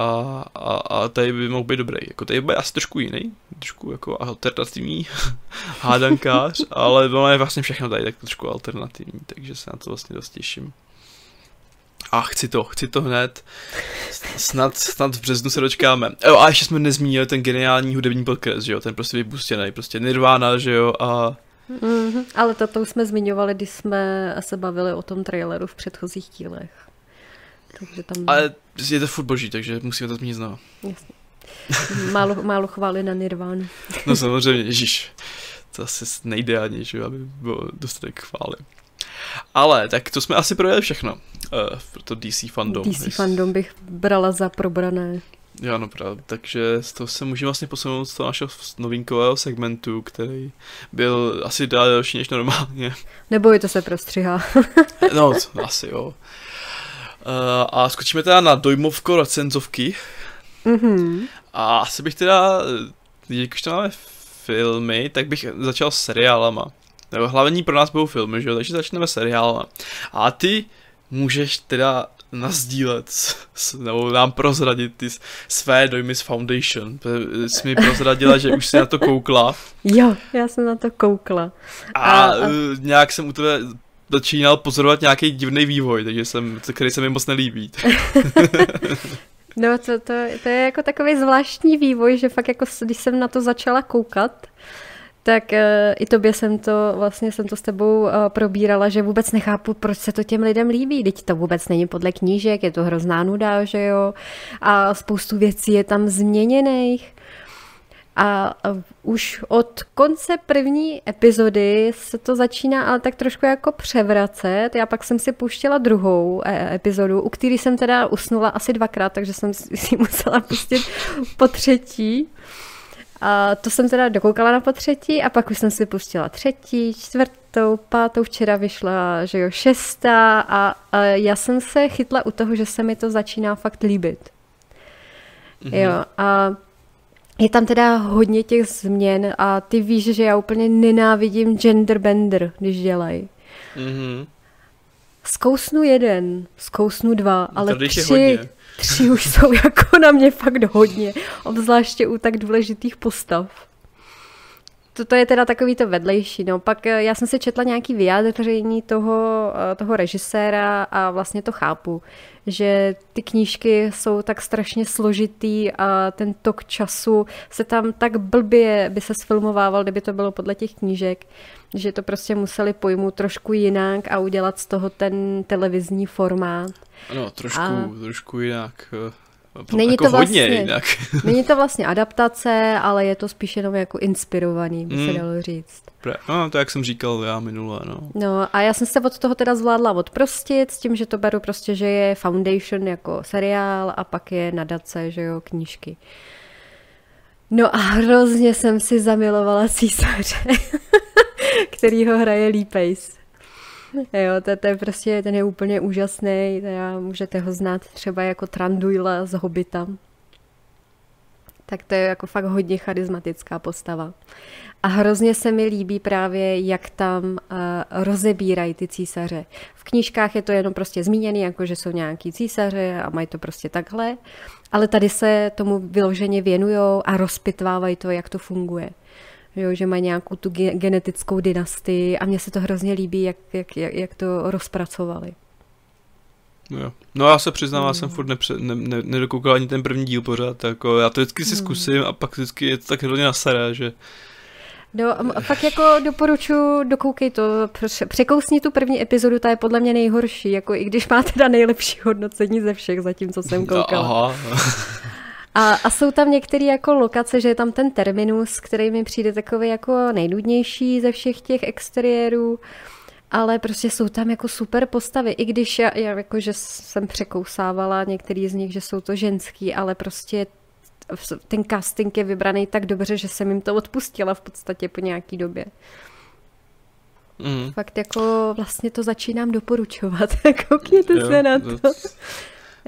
a, a tady by mohl být dobrý. Jako tady bude asi trošku jiný, trošku jako alternativní hádankář, ale ono je vlastně všechno tady tak trošku alternativní, takže se na to vlastně dost těším a chci to, chci to hned. Snad, snad v březnu se dočkáme. Jo, a ještě jsme nezmínili ten geniální hudební podcast, že jo, ten prostě vypustěný, prostě Nirvana, že jo, a... Mm-hmm, ale to, to jsme zmiňovali, když jsme se bavili o tom traileru v předchozích dílech. Takže tam... Ale je to furt boží, takže musíme to zmínit znovu. Jasně. Málo, málo chvály na Nirvánu. no samozřejmě, ježíš. To asi nejde ani, že aby bylo dostatek chvály. Ale tak to jsme asi projeli všechno. Uh, pro to DC fandom. DC fandom bych brala za probrané. Jo, no právě. Takže z toho se můžeme vlastně posunout z toho našeho novinkového segmentu, který byl asi dál delší než normálně. Nebojte se, prostřihá. no, asi jo. Uh, a skočíme teda na dojmovko recenzovky. Mm-hmm. A asi bych teda, když to máme filmy, tak bych začal s seriálama. Nebo hlavní pro nás budou filmy, že jo, takže začneme seriálem. A ty můžeš teda nazdílet, nebo nám prozradit ty své dojmy z Foundation. Jsi mi prozradila, že už jsi na to koukla. Jo, já jsem na to koukla. A, a, a... nějak jsem u tebe začínal pozorovat nějaký divný vývoj, takže jsem, který se mi moc nelíbí. no to, to, to je jako takový zvláštní vývoj, že fakt jako když jsem na to začala koukat, tak uh, i tobě jsem to, vlastně jsem to s tebou uh, probírala, že vůbec nechápu, proč se to těm lidem líbí. Teď to vůbec není podle knížek, je to hrozná nuda, že jo. A spoustu věcí je tam změněných. A už od konce první epizody se to začíná ale tak trošku jako převracet. Já pak jsem si pouštěla druhou epizodu, u který jsem teda usnula asi dvakrát, takže jsem si musela pustit po třetí. A to jsem teda dokoukala na potřetí a pak už jsem si pustila třetí, čtvrtou, pátou, včera vyšla, že jo, šestá a, a já jsem se chytla u toho, že se mi to začíná fakt líbit. Mm-hmm. Jo, a je tam teda hodně těch změn a ty víš, že já úplně nenávidím gender bender, když dělají. Mm-hmm. Zkousnu jeden, zkousnu dva, ale tři, tři už jsou jako na mě fakt hodně, obzvláště u tak důležitých postav. To je teda takový to vedlejší. No. Pak eh, já jsem si četla nějaký vyjádření toho, eh, toho režiséra a vlastně to chápu, že ty knížky jsou tak strašně složitý a ten tok času se tam tak blbě by se sfilmovával, kdyby to bylo podle těch knížek, že to prostě museli pojmout trošku jinak a udělat z toho ten televizní formát. Ano, trošku, a... trošku jinak. Eh, Není jako to vlastně, jinak. není to vlastně adaptace, ale je to spíš jenom jako inspirovaný, by mm. se dalo říct. No, to jak jsem říkal já minule, no. No a já jsem se od toho teda zvládla odprostit s tím, že to beru prostě, že je Foundation jako seriál a pak je nadace, že jo, knížky. No a hrozně jsem si zamilovala císaře, který ho hraje Lee Pace. Jo, to, to je prostě, ten je úplně úžasný, teda můžete ho znát třeba jako Tranduila z Hobita. Tak to je jako fakt hodně charismatická postava. A hrozně se mi líbí právě, jak tam uh, rozebírají ty císaře. V knížkách je to jenom prostě zmíněný, jako že jsou nějaký císaře a mají to prostě takhle, ale tady se tomu vyloženě věnují a rozpitvávají to, jak to funguje jo, že mají nějakou tu genetickou dynastii a mně se to hrozně líbí, jak, jak, jak, jak to rozpracovali. Jo. No já se přiznám, já jsem furt nepře, ne, ne, nedokoukal ani ten první díl pořád, jako já to vždycky si hmm. zkusím a pak vždycky je to tak hodně nasaré, že... No, fakt jako doporučuji, dokoukej to, překousni tu první epizodu, ta je podle mě nejhorší, jako i když má teda nejlepší hodnocení ze všech zatím, co jsem no, koukala. No, aha. A, a jsou tam některé jako lokace, že je tam ten terminus, který mi přijde takový jako nejnudnější ze všech těch exteriérů, ale prostě jsou tam jako super postavy, i když já, já jako, že jsem překousávala některý z nich, že jsou to ženský, ale prostě ten casting je vybraný tak dobře, že jsem jim to odpustila v podstatě po nějaký době. Mm. Fakt jako vlastně to začínám doporučovat. Koukněte jo, se na to.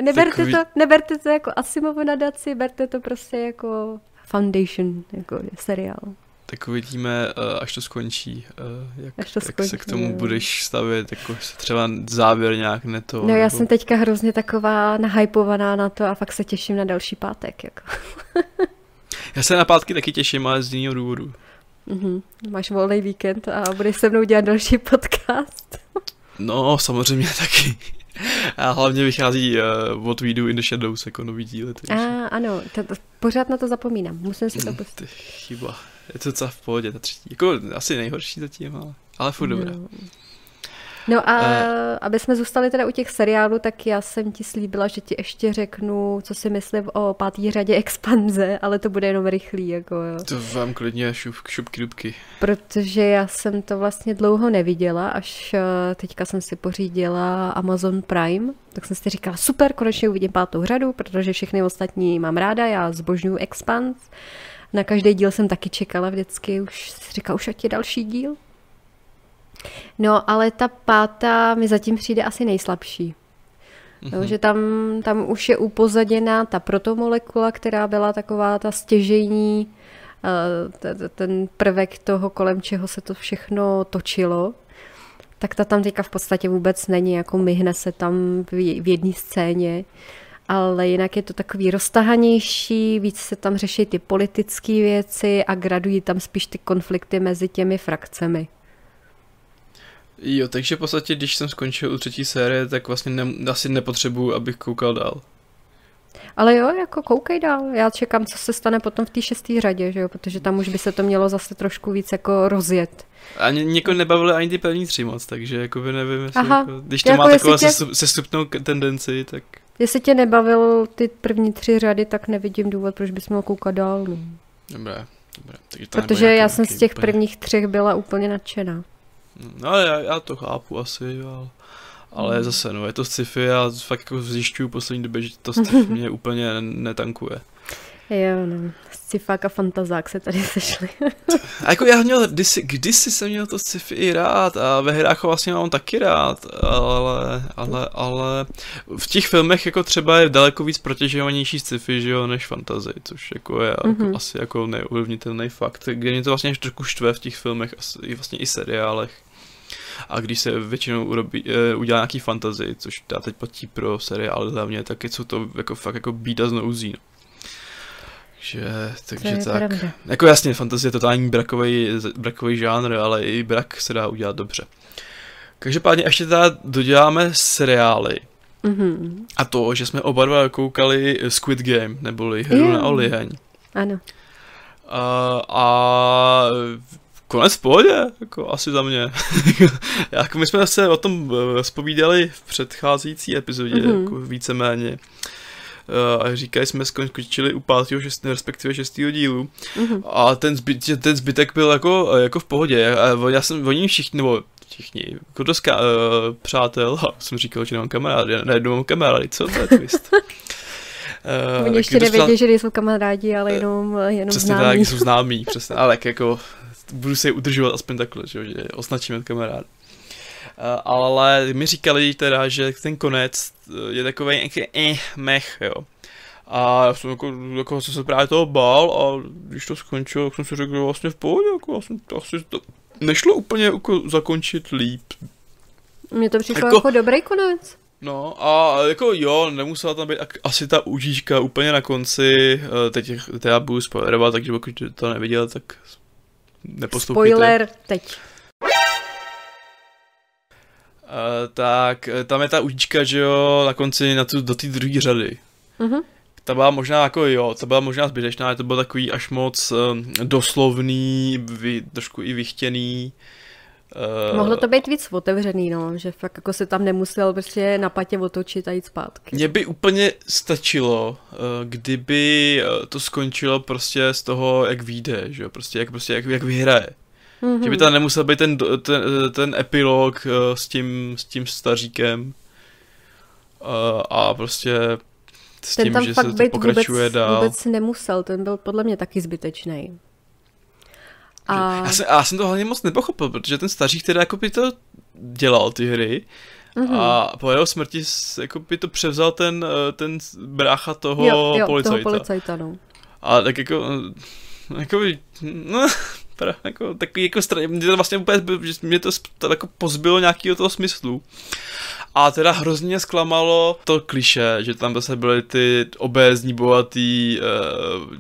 Neberte, Takový... to, neberte to jako Asimovu nadaci, berte to prostě jako Foundation, jako seriál. Tak uvidíme, eh, až to skončí, eh, jak, až to jak skončí, se k tomu jo. budeš stavět, jako třeba závěr nějak neto. No nebo... já jsem teďka hrozně taková nahypovaná na to a fakt se těším na další pátek. Jako. já se na pátky taky těším, ale z jiného důvodu. Mm-hmm. Máš volný víkend a budeš se mnou dělat další podcast. no, samozřejmě taky. A hlavně vychází uh, What We Do in the Shadows jako nový díl. Takže... A ano, to, to, pořád na to zapomínám, musím si to mm, pustit. chyba, je to docela v pohodě, ta třetí. Jako asi nejhorší zatím, ale, ale furt no. dobré. No a uh, aby jsme zůstali teda u těch seriálů, tak já jsem ti slíbila, že ti ještě řeknu, co si myslím o pátý řadě expanze, ale to bude jenom rychlý. Jako, jo. To vám klidně šup, šupky dubky. Protože já jsem to vlastně dlouho neviděla, až eh, teďka jsem si pořídila Amazon Prime, tak jsem si říkala, super, konečně uvidím pátou řadu, protože všechny ostatní mám ráda, já zbožňuji Expans. Na každý díl jsem taky čekala vždycky, už si říkala, už ať je další díl. No, ale ta pátá mi zatím přijde asi nejslabší. Mm-hmm. No, že tam, tam už je upozaděná ta protomolekula, která byla taková ta stěžejní, eh, ten prvek toho, kolem čeho se to všechno točilo, tak ta tam teďka v podstatě vůbec není, jako myhne se tam v jedné scéně, ale jinak je to takový roztahanější, víc se tam řeší ty politické věci a gradují tam spíš ty konflikty mezi těmi frakcemi. Jo, takže v podstatě, když jsem skončil u třetí série, tak vlastně ne, asi nepotřebuju, abych koukal dál. Ale jo, jako koukej dál. Já čekám, co se stane potom v té šesté řadě, že jo? protože tam už by se to mělo zase trošku víc jako rozjet. A někoho nebavily ani ty první tři moc, takže jako by nevím, jestli Aha, jako, když to jako má takovou tě... sestupnou tendenci, tak... Jestli tě nebavil ty první tři řady, tak nevidím důvod, proč bys měl koukat dál. No. Dobré, dobré. Takže to Protože já jsem z těch úplně... prvních třech byla úplně nadšená. No já, já to chápu asi, ale, ale hmm. zase no, je to sci-fi a fakt jako zjišťuju poslední době, že to sci-fi mě úplně netankuje. Jo, no. Scifák a fantazák se tady sešli. a jako já měl, kdysi, kdysi jsem měl to sci-fi i rád a ve hrách ho vlastně mám taky rád, ale, ale, ale v těch filmech jako třeba je daleko víc protěžovanější sci-fi, že jo, než fantasy, což jako je mm-hmm. jako, asi jako neovlivnitelný fakt, kde mě to vlastně trošku štve v těch filmech, asi, vlastně i seriálech. A když se většinou urobí, uh, udělá nějaký fantasy, což já teď platí pro seriály hlavně, tak jsou to jako fakt jako bída z nouzí. No. Takže, takže tak. Pravda. Jako jasně, fantazie je totální brakový, brakový žánr, ale i brak se dá udělat dobře. Každopádně ještě teda doděláme seriály. Mm-hmm. A to, že jsme oba dva koukali Squid Game, neboli hru yeah. na oliheň. Ano. A, a konec v pohodě, jako asi za mě. jako my jsme se o tom spovídali eh, v předcházející epizodě, mm-hmm. jako víceméně. Eh, a říkají, jsme skončili u pátého, šestého, respektive šestého dílu mm-hmm. a ten, zbyt, ten zbytek byl jako, jako v pohodě. A já jsem, oni všichni, nebo všichni, dost uh, přátel, a jsem říkal, že nemám kamarády, já najednou mám kamarády, co to je twist? Uh, Oni ještě nevědí, že nejsou kamarádi, ale jenom, jenom přesně známí. tak, jsou známí, přesně, ale jako budu se je udržovat aspoň takhle, že, že označíme kamarád. Eh, ale mi říkali teda, že ten konec eh, je takový nějaký eh, mech, jo. A já jsem jako, jako jsem se právě toho bál a když to skončilo, tak jsem si řekl, že vlastně v pohodě, jako vlastně asi to nešlo úplně jako zakončit líp. Mně to přišlo jako, jako dobrý konec. No a jako jo, nemusela tam být asi ta užíčka úplně na konci, teď, teď já budu spoilerovat, takže pokud to neviděl, tak Spoiler teď. Uh, tak eh, tam je ta udička, že jo, na konci na tu, do té druhé řady. Uh-huh. Ta byla možná jako jo, ta byla možná zbytečná, ale to bylo takový až moc um, doslovný, vy, trošku i vychtěný. Uh, Mohlo to být víc otevřený, no, že fakt jako se tam nemusel prostě na patě otočit a jít zpátky. Mně by úplně stačilo, uh, kdyby to skončilo prostě z toho, jak vyjde, že jo, prostě jak, prostě jak, jak vyhraje. Mm-hmm. Že by tam nemusel být ten, ten, ten epilog uh, s tím, s tím staříkem uh, a prostě s ten tím, tam že fakt se to pokračuje vůbec, dál. vůbec nemusel, ten byl podle mě taky zbytečný. A... Já, jsem, já jsem to hlavně moc nepochopil, protože ten stařík teda jako by to dělal ty hry mm-hmm. a po jeho smrti jako by to převzal ten, eh, ten brácha toho jo, jo, policajta. Toho policajta no. A tak jako, jako by, no, pra, jako, takový jako stran, mě to vlastně úplně, mě to, to jako pozbylo nějakého toho smyslu. A teda hrozně zklamalo to kliše, že tam zase byly ty obézní, bohatý uh,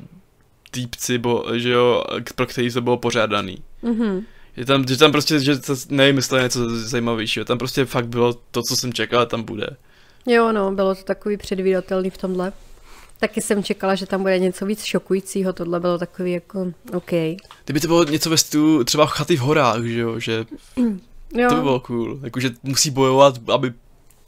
týpci, bo, že jo, pro který to bylo pořádaný. Mm-hmm. Že tam, že tam prostě, že to nevymysleli něco zajímavějšího, tam prostě fakt bylo to, co jsem čekal, tam bude. Jo, no, bylo to takový předvídatelný v tomhle. Taky jsem čekala, že tam bude něco víc šokujícího, tohle bylo takový jako OK. Kdyby to bylo něco ve stylu třeba chaty v horách, že jo, že jo. to by bylo cool. Jakože musí bojovat, aby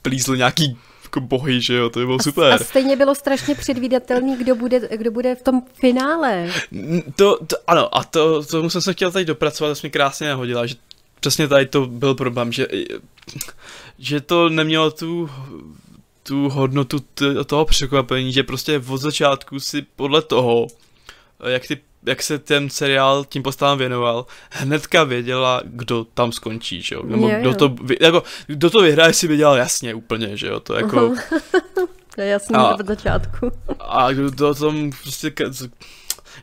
plízl nějaký jako bohy, že jo, to by bylo a, super. A stejně bylo strašně předvídatelný, kdo bude, kdo bude v tom finále. To, to ano, a to, to jsem se chtěl tady dopracovat, to jsi mi krásně nahodila, že přesně tady to byl problém, že, že to nemělo tu tu hodnotu t- toho překvapení, že prostě od začátku si podle toho, jak, ty, jak se ten seriál tím postavám věnoval, hnedka věděla, kdo tam skončí, že jo? Nebo je, kdo, to, jako, kdo to vyhraje, si věděl jasně úplně, že jo? To jako... to je jasný od začátku. a kdo to tom prostě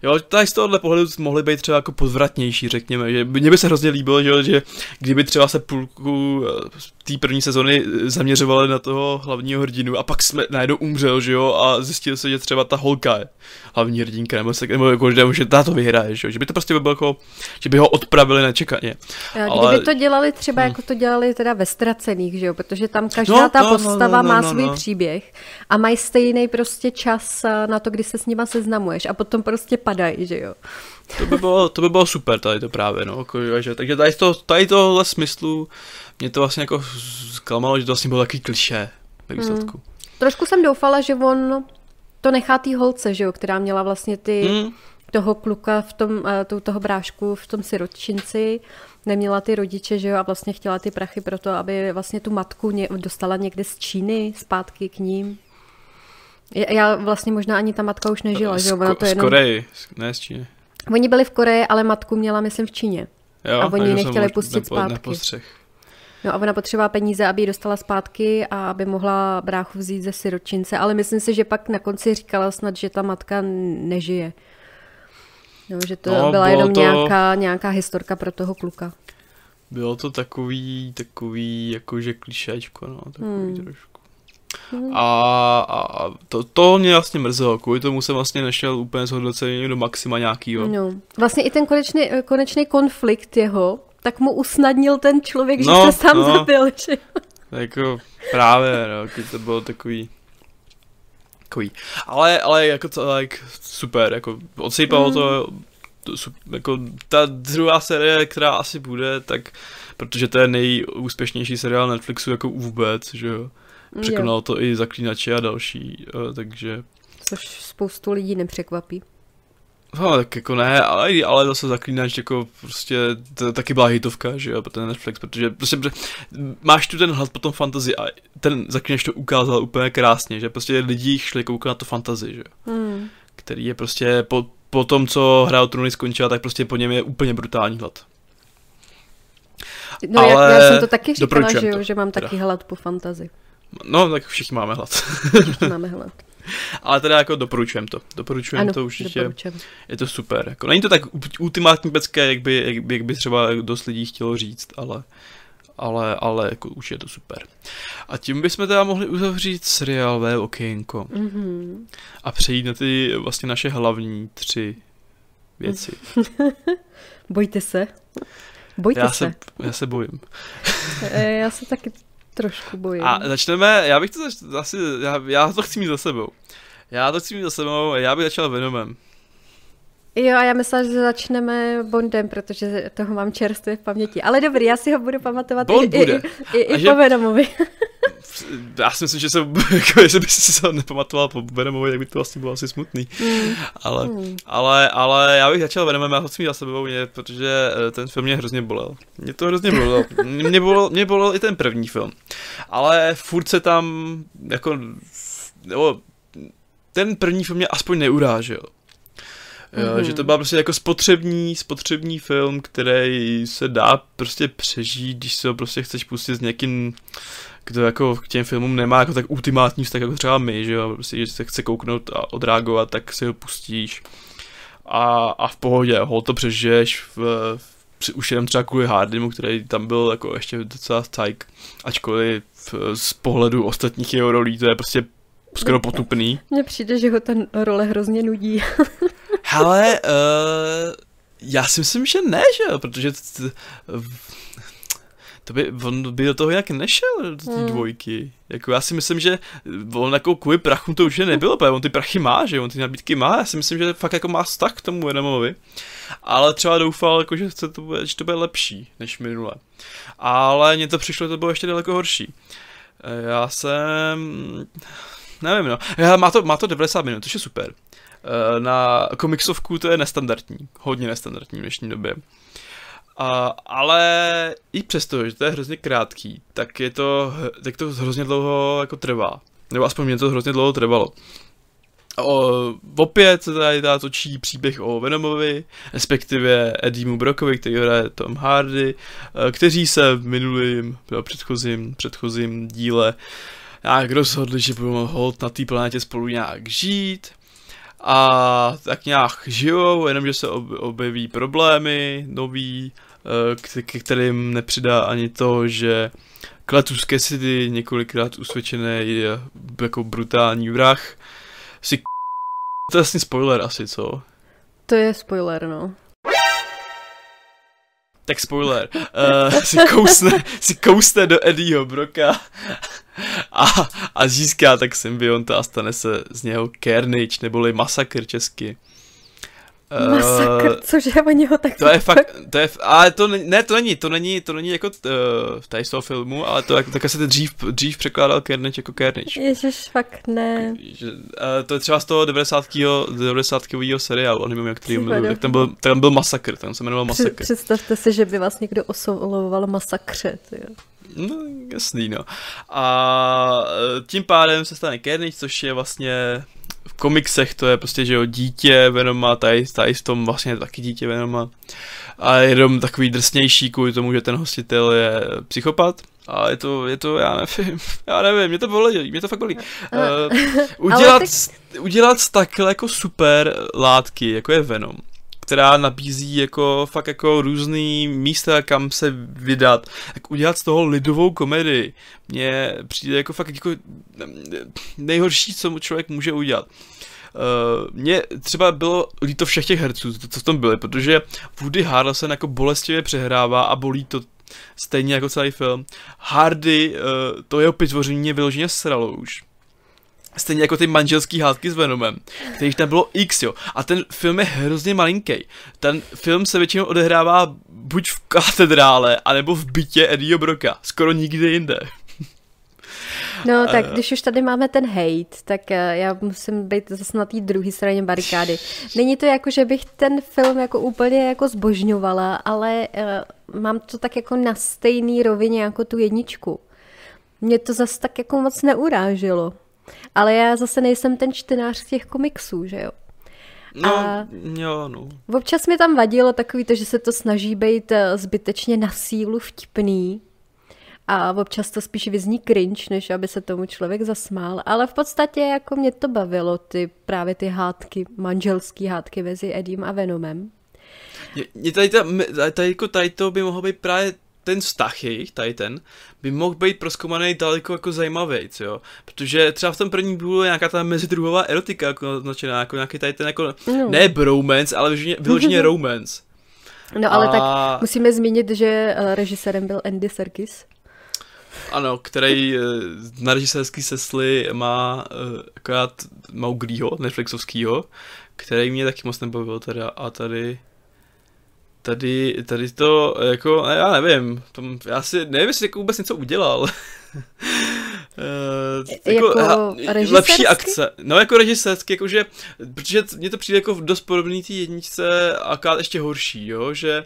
Jo, tady z tohohle pohledu mohly být třeba jako podvratnější, řekněme, že mně by se hrozně líbilo, že, že kdyby třeba se půlku eh, té první sezony zaměřovali na toho hlavního hrdinu a pak jsme najednou umřel, že jo, a zjistil se, že třeba ta holka je hlavní hrdinka, nebo, se, nebo jako, že, že ta to vyhraje, že jo, že by to prostě by bylo jako, že by ho odpravili nečekaně. Jo, Ale... Kdyby to dělali třeba, hmm. jako to dělali teda ve Ztracených, že jo, protože tam každá no, ta no, postava no, no, no, má no, svůj no. příběh a mají stejný prostě čas eh, na to, kdy se s nima seznamuješ a potom prostě padají, že jo. To by bylo, to by bylo super tady to právě, no, jako, že, takže tady, to, tady tohle smyslu mě to vlastně jako zklamalo, že to vlastně bylo takový kliše ve výsledku. Hmm. Trošku jsem doufala, že on to nechá té holce, že jo, která měla vlastně ty, hmm. toho kluka v tom, uh, toho brášku v tom sirotčinci, neměla ty rodiče, že jo, a vlastně chtěla ty prachy pro to, aby vlastně tu matku ně, dostala někde z Číny zpátky k ním. Já vlastně možná ani ta matka už nežila, že jo? Ona to jenom... Z Koreji, ne z Číny. Oni byli v Koreji, ale matku měla, myslím, v Číně. Jo, a oni ji nechtěli pustit nepo, zpátky. Nepostřeh. No a ona potřebovala peníze, aby ji dostala zpátky a aby mohla bráchu vzít ze siročince, ale myslím si, že pak na konci říkala snad, že ta matka nežije. No, že to no, byla jenom to... nějaká, nějaká historka pro toho kluka. Bylo to takový, takový jakože klišečko, no, takový hmm. trošku. Hmm. A, a to, to mě vlastně mrzelo, kvůli tomu jsem vlastně nešel úplně zhodnocení do maxima nějakýho. No. Vlastně i ten konečný, konečný konflikt jeho, tak mu usnadnil ten člověk, no, že se sám no. zabil, že Jako právě, no, to bylo takový takový. Ale, ale jako to, like, super, jako odsypalo mm. to, to, jako ta druhá série, která asi bude, tak, protože to je nejúspěšnější seriál Netflixu jako vůbec, že jo. Překonalo to i Zaklínače a další, eh, takže... Což spoustu lidí nepřekvapí. No, tak jako ne, ale, ale zase zaklínač jako prostě, to taky byla hitovka, že jo, pro ten Netflix, protože prostě máš tu ten hlad po tom fantasy a ten zaklínač to ukázal úplně krásně, že prostě lidi šli koukat na to fantasy, že jo. Hmm. Který je prostě po, po tom, co hra o trůny skončila, tak prostě po něm je úplně brutální hlad. No ale já, já jsem to taky říkala, že, jo, že mám teda. taky hlad po fantasy. No, tak všichni máme hlad. všichni máme hlad. Ale teda jako doporučujem to. Doporučujem to určitě. Je to super. Jako, není to tak ultimátní pecké, jak by, jak, by, jak by třeba dost lidí chtělo říct, ale, ale, ale jako už je to super. A tím bychom teda mohli uzavřít seriálové okénko. Mm-hmm. A přejít na ty vlastně naše hlavní tři věci. Bojte se. Bojte já se. se. Já se bojím. Eh, já se taky Trošku bojím. A začneme, já bych to asi, já, já to chci mít za sebou. Já to chci mít za sebou já bych začal Venomem. Jo, a já myslím, že začneme Bondem, protože toho mám čerstvě v paměti. Ale dobrý, já si ho budu pamatovat Bond i, bude. i, i, i že... po Venomovi. já si myslím, že se, jako, jestli by si se nepamatoval po Venomovi, tak by to vlastně bylo asi smutný. Mm. Ale, mm. ale, ale já bych začal Venomem, já ho mít za sebou, mě, protože eh, ten film mě hrozně bolel. Mě to hrozně bolelo. mě, bolel, mě bolel i ten první film. Ale furt se tam, jako, nebo, ten první film mě aspoň neurážel. Mm-hmm. Že to byl prostě jako spotřební, spotřební film, který se dá prostě přežít, když se ho prostě chceš pustit s někým, kdo jako k těm filmům nemá jako tak ultimátní vztah jako třeba my, že jo, prostě, že se chce kouknout a odreagovat, tak si ho pustíš a, a v pohodě, ho to přežiješ v, v, už jenom třeba kvůli Hardymu, který tam byl jako ještě docela tajk, ačkoliv z pohledu ostatních jeho rolí to je prostě skoro potupný. Mně přijde, že ho ten role hrozně nudí. Hele, uh, já si myslím, že ne, že jo, protože t, t, to by, on by do toho jak nešel, do té hmm. dvojky. Jako já si myslím, že on jako kvůli prachu to už nebylo, protože on ty prachy má, že on ty nabídky má, já si myslím, že fakt jako má vztah k tomu Venomovi. Ale třeba doufal, jako, že, to bude, že to bude lepší než minule. Ale mně to přišlo, to bylo ještě daleko horší. Eh, já jsem... Nevím, no. Já, má, to, má to 90 minut, to je super. Eh, na komiksovku to je nestandardní, hodně nestandardní v dnešní době. A, ale i přesto, že to je hrozně krátký, tak je to, tak to hrozně dlouho jako trvá. Nebo aspoň mě to hrozně dlouho trvalo. O, opět se tady dá točí příběh o Venomovi, respektive Edimu Brokovi, který hraje Tom Hardy, eh, kteří se v minulým, předchozím, předchozím díle nějak rozhodli, že budou hold na té planetě spolu nějak žít a tak nějak žijou, jenomže se objeví problémy nový, eh, k kterým nepřidá ani to, že Klatus Cassidy, několikrát usvědčený jako brutální vrah, si to je vlastně spoiler asi, co? To je spoiler, no. Tak spoiler. Uh, si, kousne, si kousne do Eddieho Broka a, a získá tak symbionta a stane se z něho Carnage, neboli masakr česky. Masakr, uh, cože oni ho tak... To je fakt, to je, ale to ne, ne, to není, to není, to není jako uh, v tady z toho filmu, ale to tak se to dřív, dřív překládal Carnage jako Carnage. Ježiš, fakt ne. Že, uh, to je třeba z toho 90. 90. seriálu, nevím, jak který mluvil, jak tam byl, tam byl Masakr, tam se jmenoval Masakr. Představte si, že by vás někdo oslovoval Masakře, tyjo. No, jasný, no. A tím pádem se stane Carnage, což je vlastně v komiksech to je prostě, že jo, dítě Venoma, tady, tady v tom vlastně taky dítě Venoma. A je jenom takový drsnější kvůli tomu, že ten hostitel je psychopat. A je to, je to, já nevím, já nevím, mě to bolí, mě to fakt bolí. Uh, udělat, udělat takhle jako super látky, jako je Venom, která nabízí jako fakt jako různý místa, kam se vydat, tak udělat z toho lidovou komedii, mně přijde jako fakt jako nejhorší, co mu člověk může udělat. Uh, mně třeba bylo líto všech těch herců, co v tom byly, protože Woody Harrelson jako bolestivě přehrává a bolí to stejně jako celý film. Hardy, uh, to jeho pitvoření mě vyloženě sralo už. Stejně jako ty manželský hádky s Venomem, kterých tam bylo x, jo. A ten film je hrozně malinký. Ten film se většinou odehrává buď v katedrále, anebo v bytě Eddieho Broka. Skoro nikde jinde. No tak když už tady máme ten hate, tak eh, já musím být zase na té druhé straně barikády. Není to jako, že bych ten film jako úplně jako zbožňovala, ale uh, mám to tak jako na stejný rovině jako tu jedničku. Mě to zase tak jako moc neurážilo. Ale já zase nejsem ten čtenář těch komiksů, že jo. No, a jo, no. Občas mi tam vadilo takový to, že se to snaží být eh, zbytečně na sílu vtipný, a občas to spíš vyzní cringe, než aby se tomu člověk zasmál, ale v podstatě jako mě to bavilo, ty právě ty hádky, manželský hádky mezi Edim a Venomem. Je, tady, ta, tady, jako tady to by mohlo být právě ten vztah jejich, tady ten, by mohl být proskoumaný daleko jako zajímavý, jo. Protože třeba v tom prvním bylo nějaká ta mezidruhová erotika jako značená, jako nějaký tady ten jako, no. ne bromance, ale vyloženě, vyloženě romance. No ale a... tak musíme zmínit, že eh, režisérem byl Andy Serkis. Ano, který eh, na režisérský sesly má uh, akorát Mauglího, Netflixovskýho, který mě taky moc nebavil teda a tady tady, tady to, jako, já nevím, tom, já si nevím, jestli jako vůbec něco udělal. uh, jako, jako lepší akce. No jako režisérsky, jakože, protože mně to přijde jako dost podobný té jedničce, a ještě horší, jo, že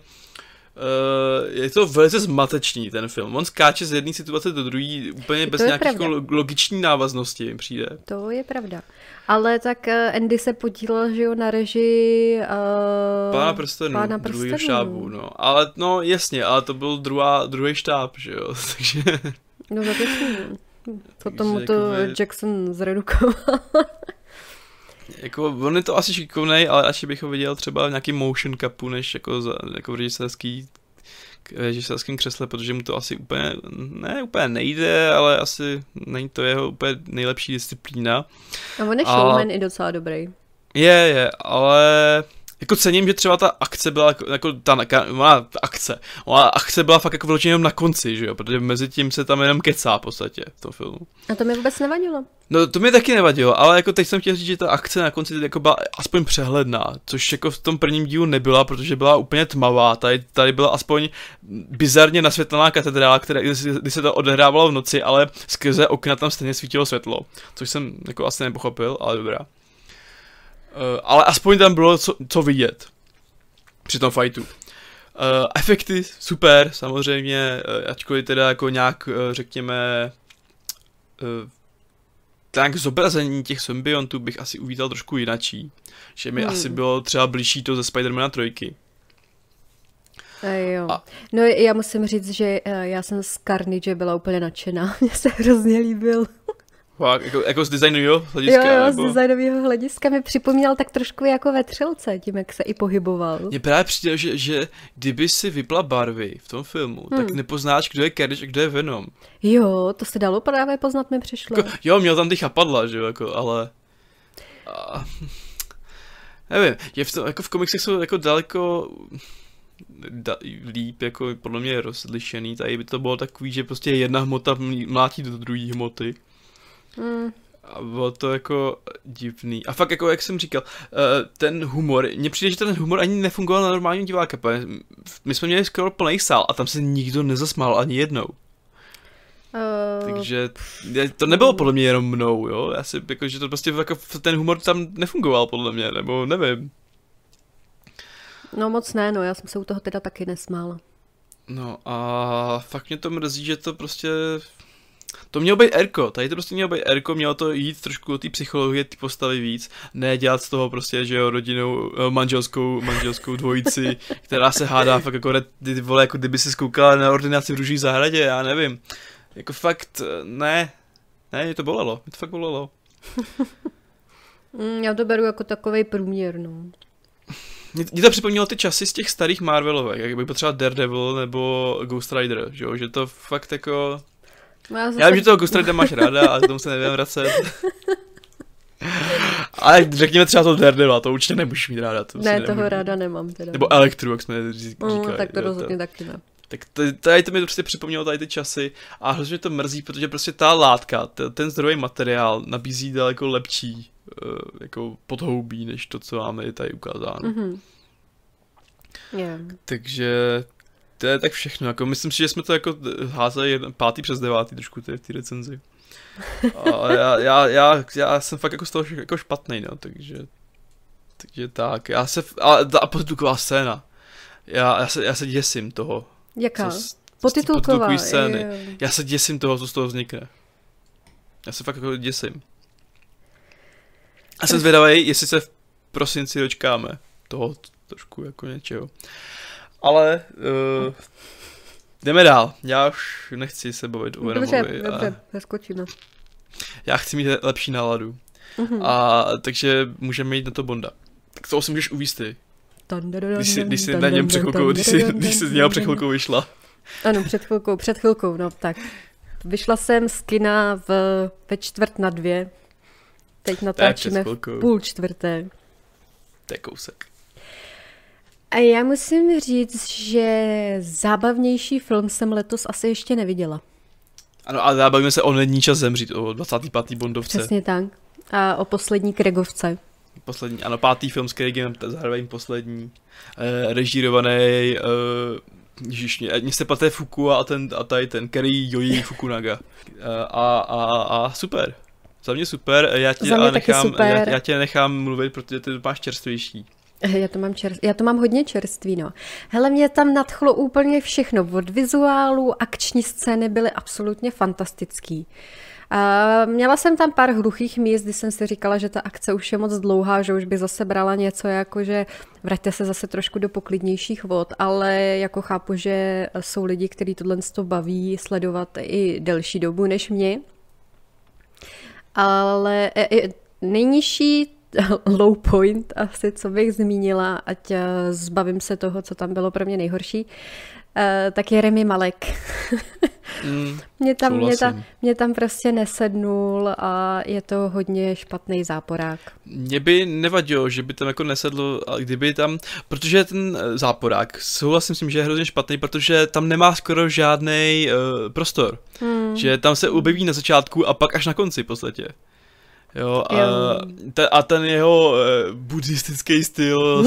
Uh, je to velice zmatečný ten film. On skáče z jedné situace do druhé úplně bez nějaké logiční návaznosti mi přijde. To je pravda. Ale tak uh, Andy se podílel, že jo, na režii uh, Pána prstenů, Pána druhého štábu, no. Ale no jasně, ale to byl druhá, druhý štáb, že jo, takže... No to Potom to jakoby... Jackson zredukoval. jako, on je to asi šikovnej, ale až bych ho viděl třeba v nějaký motion cupu, než jako, za, jako v režisérský režisérském křesle, protože mu to asi úplně, ne úplně nejde, ale asi není to jeho úplně nejlepší disciplína. A on je showman a... i docela dobrý. Je, je, ale jako cením, že třeba ta akce byla jako, jako ta, ona, ta akce, ona akce byla fakt jako vyloženě jenom na konci, že jo, protože mezi tím se tam jenom kecá v podstatě v tom filmu. A to mi vůbec nevadilo. No to mi taky nevadilo, ale jako teď jsem chtěl říct, že ta akce na konci jako byla aspoň přehledná, což jako v tom prvním dílu nebyla, protože byla úplně tmavá, tady, tady byla aspoň bizarně nasvětlená katedrála, která, kdy se to odehrávalo v noci, ale skrze okna tam stejně svítilo světlo, což jsem jako asi nepochopil, ale dobrá. Uh, ale aspoň tam bylo co, co vidět při tom fightu. Uh, efekty super, samozřejmě, uh, ačkoliv teda jako nějak, uh, řekněme, uh, tak zobrazení těch symbiontů bych asi uvítal trošku jinačí. Že mi hmm. asi bylo třeba blížší to ze Spidermana trojky. A jo. A... No já musím říct, že já jsem z Carnage byla úplně nadšená. Mně se hrozně líbil. Fakt, jako, jako z designového hlediska? Jo, jo nebo? z designového hlediska mi připomínal tak trošku jako ve třelce, tím, jak se i pohyboval. Mně právě přijde, že, že kdyby si vypla barvy v tom filmu, hmm. tak nepoznáš, kdo je Carnage a kdo je Venom. Jo, to se dalo právě poznat, mi přišlo. Jako, jo, měl tam ty chapadla, že jo, jako, ale... A... Nevím, je v tom, jako v komiksech jsou jako daleko da, líp, jako podle mě rozlišený, tady by to bylo takový, že prostě jedna hmota mlátí do druhé hmoty. Mm. A bylo to jako divný. A fakt jako, jak jsem říkal, eh, ten humor, mně přijde, že ten humor ani nefungoval na normálním diváka. My jsme měli skoro plný sál a tam se nikdo nezasmál ani jednou. Uh, Takže to nebylo podle mě jenom mnou, jo. Já si, jako, že to prostě jako, ten humor tam nefungoval podle mě, nebo nevím. No moc ne, no, já jsem se u toho teda taky nesmála. No a fakt mě to mrzí, že to prostě to mělo být Erko, tady to prostě mělo být Erko, mělo to jít trošku do té psychologie, ty postavy víc, ne dělat z toho prostě, že jo, rodinou, eh, manželskou, manželskou dvojici, která se hádá fakt jako, ty vole, jako kdyby si zkoukala na ordinaci v růží zahradě, já nevím. Jako fakt, ne, ne, mě to bolelo, mě to fakt bolelo. Mm, já to beru jako takový průměr, no. Mě to připomnělo ty časy z těch starých Marvelovek, jak by potřeba Daredevil nebo Ghost Rider, že, jo? že to fakt jako No já, zase... já vím, že toho Ghost máš ráda, ale k tomu se nevím vracet. Ale řekněme třeba to Daredevil, to určitě nemůžeš mít ráda. To ne, toho nemůžu. ráda nemám teda. Nebo Elektru, jak jsme říkali. No, tak to rozhodně to. taky ne. Tak tady to mi prostě připomnělo tady ty časy a hrozně to mrzí, protože prostě ta látka, ten zdrojový materiál nabízí daleko lepší uh, jako podhoubí, než to, co máme tady ukázáno. Mm-hmm. Yeah. Takže to je tak všechno, jako myslím si, že jsme to jako házeli jeden, pátý přes devátý trošku ty, ty recenzi. A já, já, já, já, jsem fakt jako z toho jako špatný, no, takže, takže tak, já se, a, a potitulková scéna, já, já, se, já se děsím toho. Jaká? Co, potitulková, scény. Je. Já se děsím toho, co z toho vznikne. Já se fakt jako děsím. A jsem zvědavý, jestli se v prosinci dočkáme toho trošku jako něčeho. Ale uh, jdeme dál. Já už nechci se bavit o Venomovi. Dobře, dobře, a... Já chci mít lepší náladu. Uh-huh. A takže můžeme jít na to Bonda. Tak to si můžeš uvíct ty. Když jsi, když jsi na něm před chvilkou, když jsi, když jsi z něho před chvilkou vyšla. Ano, před chvilkou, před chvilkou, no tak. Vyšla jsem z kina v, ve čtvrt na dvě. Teď natáčíme v půl čtvrté. To je kousek. A já musím říct, že zábavnější film jsem letos asi ještě neviděla. Ano, a zábavíme se o Není čas zemřít, o 25. Bondovce. Přesně tak. A o poslední Kregovce. Poslední, ano, pátý film s Craigem, zároveň poslední. E, režírovaný, e, Ježiš, mě se paté Fuku a, ten, a tady ten Kerry Yoji Fukunaga. E, a, a, a super. Za mě super, já tě, Za mě nechám, super. Já, já tě nechám mluvit, protože ty máš čerstvější. Já to, mám čerst, já to mám hodně čerství, no. Hele, mě tam nadchlo úplně všechno. Od vizuálu, akční scény byly absolutně fantastický. A měla jsem tam pár hluchých míst, kdy jsem si říkala, že ta akce už je moc dlouhá, že už by zase brala něco jako, že vraťte se zase trošku do poklidnějších vod, ale jako chápu, že jsou lidi, kteří tohle to baví sledovat i delší dobu než mě. Ale e, e, nejnižší low point asi, co bych zmínila, ať eh, zbavím se toho, co tam bylo pro mě nejhorší, eh, tak je Remy Malek. mm, mě, tam, mě, tam, mě tam prostě nesednul a je to hodně špatný záporák. Mně by nevadilo, že by tam jako nesedl, kdyby tam, protože ten eh, záporák, souhlasím s tím, že je hrozně špatný, protože tam nemá skoro žádný uh, prostor. Mm. Že tam se objeví na začátku a pak až na konci v podstatě. Jo, a, jo. Te, a ten jeho uh, buddhistický styl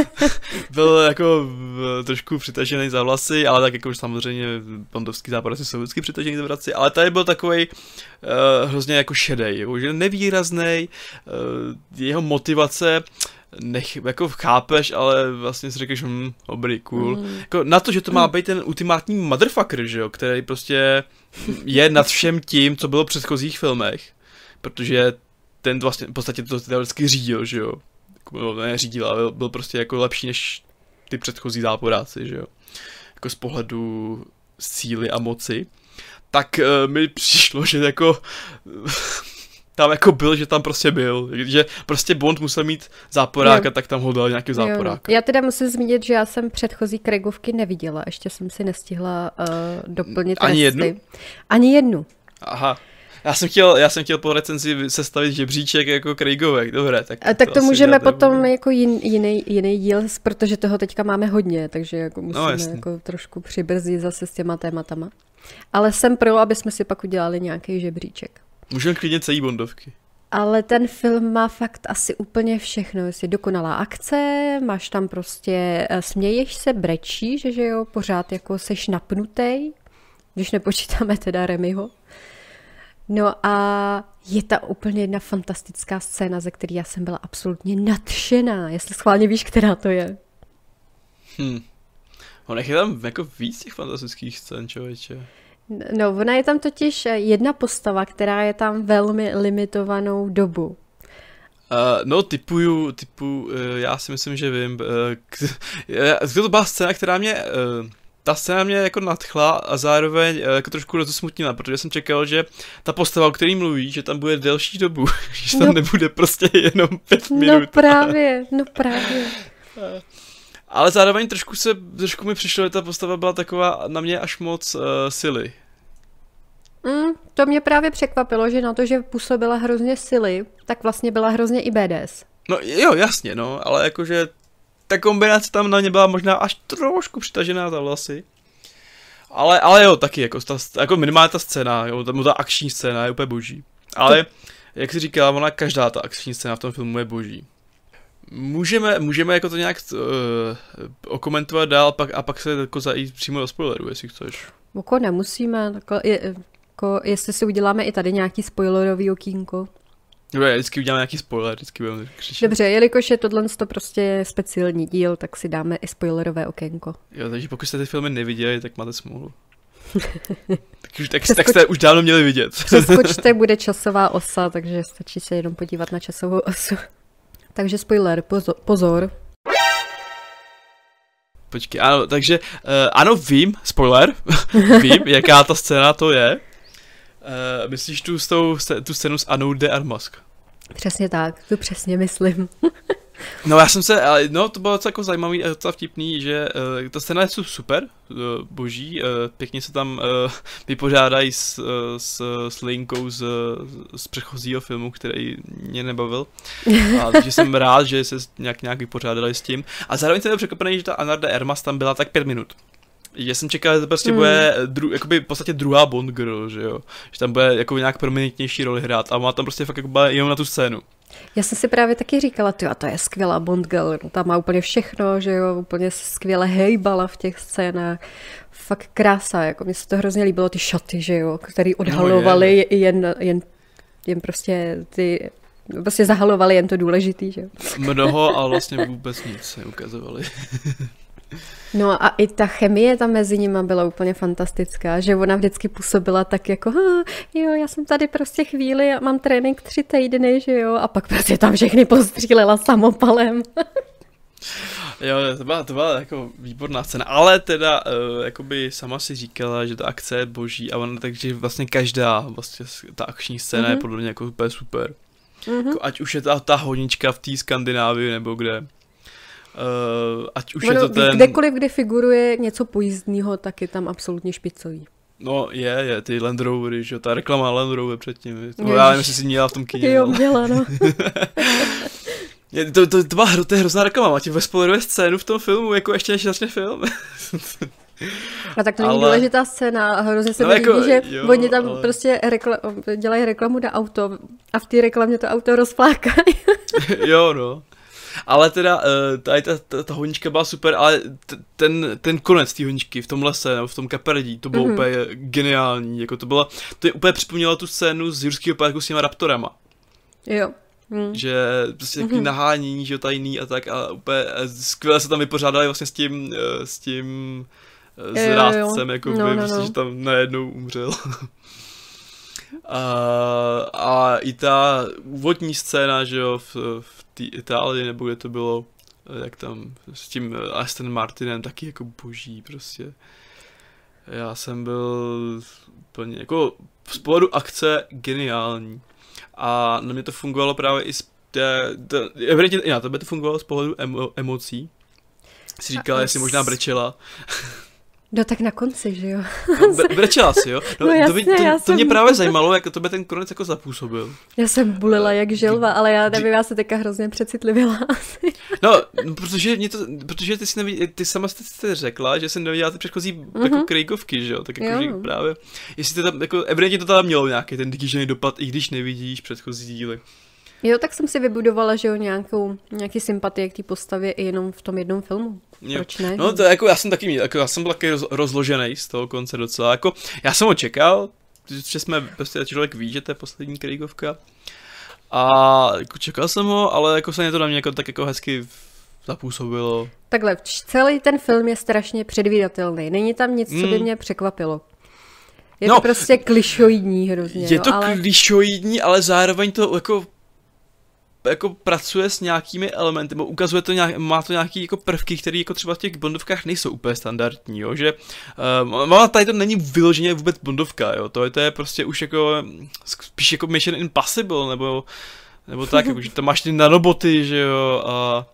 byl jako uh, trošku přitažený za vlasy, ale tak jako samozřejmě pondovský západ jsou vždycky přitažený za vlasy, ale tady byl takový uh, hrozně jako šedej, jako, že nevýrazný, uh, jeho motivace nech, jako chápeš, ale vlastně si řekneš, hm, dobrý, cool. Mm. Jako na to, že to má být ten ultimátní motherfucker, že jo, který prostě je nad všem tím, co bylo v předchozích filmech protože ten vlastně v podstatě to teoreticky řídil, že jo. Jako, ne řídil, ale byl, byl prostě jako lepší než ty předchozí záporáci, že jo. Jako z pohledu síly a moci, tak uh, mi přišlo, že jako tam jako byl, že tam prostě byl. Že prostě Bond musel mít záporáka, jo. tak tam ho dal nějaký záporáka. Já teda musím zmínit, že já jsem předchozí Craigovky neviděla, ještě jsem si nestihla uh, doplnit Ani resty. jednu? Ani jednu. Aha. Já jsem chtěl, já jsem chtěl po recenzi sestavit žebříček jako Craigovek, dobré. Tak, a tak to, to můžeme potom nebudu. jako jin, jiný, jiný díl, protože toho teďka máme hodně, takže jako no, musíme no, jako trošku přibrzdit zase s těma tématama. Ale jsem pro, aby jsme si pak udělali nějaký žebříček. Můžeme klidně celý Bondovky. Ale ten film má fakt asi úplně všechno. Je dokonalá akce, máš tam prostě, eh, směješ se, brečíš, že jo, pořád jako seš napnutej, když nepočítáme teda Remyho. No a je ta úplně jedna fantastická scéna, ze které já jsem byla absolutně nadšená, jestli schválně víš, která to je. Hm. On je tam jako víc těch fantastických scén, člověče. No, ona je tam totiž jedna postava, která je tam velmi limitovanou dobu. Uh, no, typuju, typu, uh, já si myslím, že vím. Uh, to byla scéna, která mě, uh, ta scéna mě jako nadchla a zároveň uh, jako trošku rozosmutnila, protože jsem čekal, že ta postava, o který mluví, že tam bude delší dobu, že tam no, nebude prostě jenom pět no minut. No právě, no právě. Ale zároveň trošku se, trošku mi přišlo, že ta postava byla taková na mě až moc uh, sily. Mm, to mě právě překvapilo, že na to, že působila hrozně sily, tak vlastně byla hrozně i BDS. No jo, jasně, no, ale jakože ta kombinace tam na ně byla možná až trošku přitažená za vlasy. Ale, ale jo, taky, jako, ta, jako minimálně ta scéna, jo, ta, ta akční scéna je úplně boží. Ale, to... jak si říkala, ona každá ta akční scéna v tom filmu je boží. Můžeme, můžeme jako to nějak uh, okomentovat dál pak, a pak se jako zajít přímo do spoileru, jestli chceš. Jako nemusíme, jako je, jako, jestli si uděláme i tady nějaký spoilerový okýnko. Dobře, vždycky uděláme nějaký spoiler, vždycky budeme křičet. Dobře, jelikož je tohle to prostě speciální díl, tak si dáme i spoilerové okénko. Jo, takže pokud jste ty filmy neviděli, tak máte smůlu. tak, už, tak, Přeskoč... tak jste už dávno měli vidět. Přeskočte, bude časová osa, takže stačí se jenom podívat na časovou osu. Takže spoiler, pozor. pozor. Počkej, ano, takže, uh, ano, vím, spoiler, vím, jaká ta scéna to je. Uh, myslíš tu, s tou, tu scénu s Anou de Armas? Přesně tak, tu přesně myslím. No já jsem se, no to bylo docela jako zajímavý a docela vtipný, že uh, ta scéna je super, uh, boží, uh, pěkně se tam uh, vypořádají s, uh, s, s linkou z, z předchozího filmu, který mě nebavil. A, takže jsem rád, že se nějak, nějak vypořádali s tím. A zároveň jsem byl překvapený, že ta Anarda Ermas tam byla tak pět minut. Já jsem čekal, že to prostě mm. bude dru, jakoby v podstatě druhá Bond girl, že jo. Že tam bude jako nějak prominentnější roli hrát a má tam prostě fakt jako jenom na tu scénu. Já jsem si právě taky říkala, ty a to je skvělá Bond girl, no, tam má úplně všechno, že jo, úplně skvěle hejbala v těch scénách. Fakt krása, jako mi se to hrozně líbilo, ty šaty, že jo, který odhalovaly no, je. jen, jen, jen prostě ty prostě zahalovali jen to důležitý, že jo. Mnoho a vlastně vůbec nic neukazovali. No a i ta chemie tam mezi nimi byla úplně fantastická, že ona vždycky působila tak jako, jo, já jsem tady prostě chvíli a mám trénink tři týdny, že jo, a pak prostě tam všechny postřílela samopalem. Jo, to byla, to byla jako výborná scéna, ale teda, uh, jakoby sama si říkala, že ta akce je boží a ona, takže vlastně každá vlastně ta akční scéna mm-hmm. je mhm. podle mě jako úplně super. Mm-hmm. Jako, ať už je ta, ta honička v té Skandinávii nebo kde. Uh, ať už ono, je to ten... Kdekoliv, kdy figuruje něco pojízdného, tak je tam absolutně špicový. No je, je, ty Land Rovery, že ta reklama Land Rover předtím. To já nevím, jestli si měla v tom kyně. Jo, měla, no. je, to, to, to, byla, to je hrozná reklama, máte ve spoilerové scénu v tom filmu, jako ještě než začne film. A tak to není ale... důležitá scéna a hrozně se no, mi jako, líbí, že jo, oni tam ale... prostě rekla- dělají reklamu na auto a v té reklamě to auto rozflákají. jo, no. Ale teda, uh, tady ta, ta, ta honička byla super, ale t- ten, ten konec té honičky v tom lese, nebo v tom kaperdí, to bylo mm-hmm. úplně geniální. Jako to bylo, to je úplně připomnělo tu scénu z Jurského parku s těma raptorama. Jo. Mm. Že prostě takový mm-hmm. nahánění, že tajný a tak a úplně skvěle se tam vypořádali vlastně s tím, eh, s tím eh, s rádcem, jako no, by, no, prostě, no. že tam najednou umřel. a, a i ta úvodní scéna, že jo, v, v té Itálii, nebo kde to bylo, eh, jak tam s tím eh, Aston Martinem, taky jako boží prostě. Já jsem byl úplně jako z pohledu akce geniální. A na mě to fungovalo právě i z té, té, evidentně, já, tebe to fungovalo z pohledu emo, emocí. Jsi říkala, jestli možná brečela. No tak na konci, že jo? No, brečela si, jo? No, no jasně, to, to, to jsem... mě právě zajímalo, jak to by ten konec jako zapůsobil. Já jsem bulila jak želva, ale já nevím, já se teďka hrozně přecitlivila. No, protože, mě to, protože ty, jsi nevidě, ty sama jste řekla, že jsem neviděla ty předchozí mm-hmm. jako Craigovky, že jo? Tak jako, jo. že právě, jestli to tam, jako, evidentně to tam mělo nějaký ten kýžený dopad, i když nevidíš předchozí díly. Jo, tak jsem si vybudovala, že jo, nějakou, nějaký sympatie k té postavě i jenom v tom jednom filmu. Jo. Proč ne? No to jako já jsem taky, jako já jsem byl taky roz, rozložený z toho konce docela, jako já jsem ho čekal, že jsme, prostě člověk ví, že to je poslední Kraigovka. A jako čekal jsem ho, ale jako se mě to na mě jako, tak jako hezky zapůsobilo. Takhle, celý ten film je strašně předvídatelný. Není tam nic, co by mm. mě překvapilo. Je no, to prostě klišoidní hrozně. Je to ale... klišoidní, ale zároveň to jako jako pracuje s nějakými elementy, ukazuje to nějak, má to nějaký jako prvky, které jako třeba v těch bondovkách nejsou úplně standardní, jo, že uh, tady to není vyloženě vůbec bondovka, jo, to je, to je prostě už jako spíš jako Mission Impossible, nebo nebo tak, jako, že tam máš ty nanoboty, že jo, a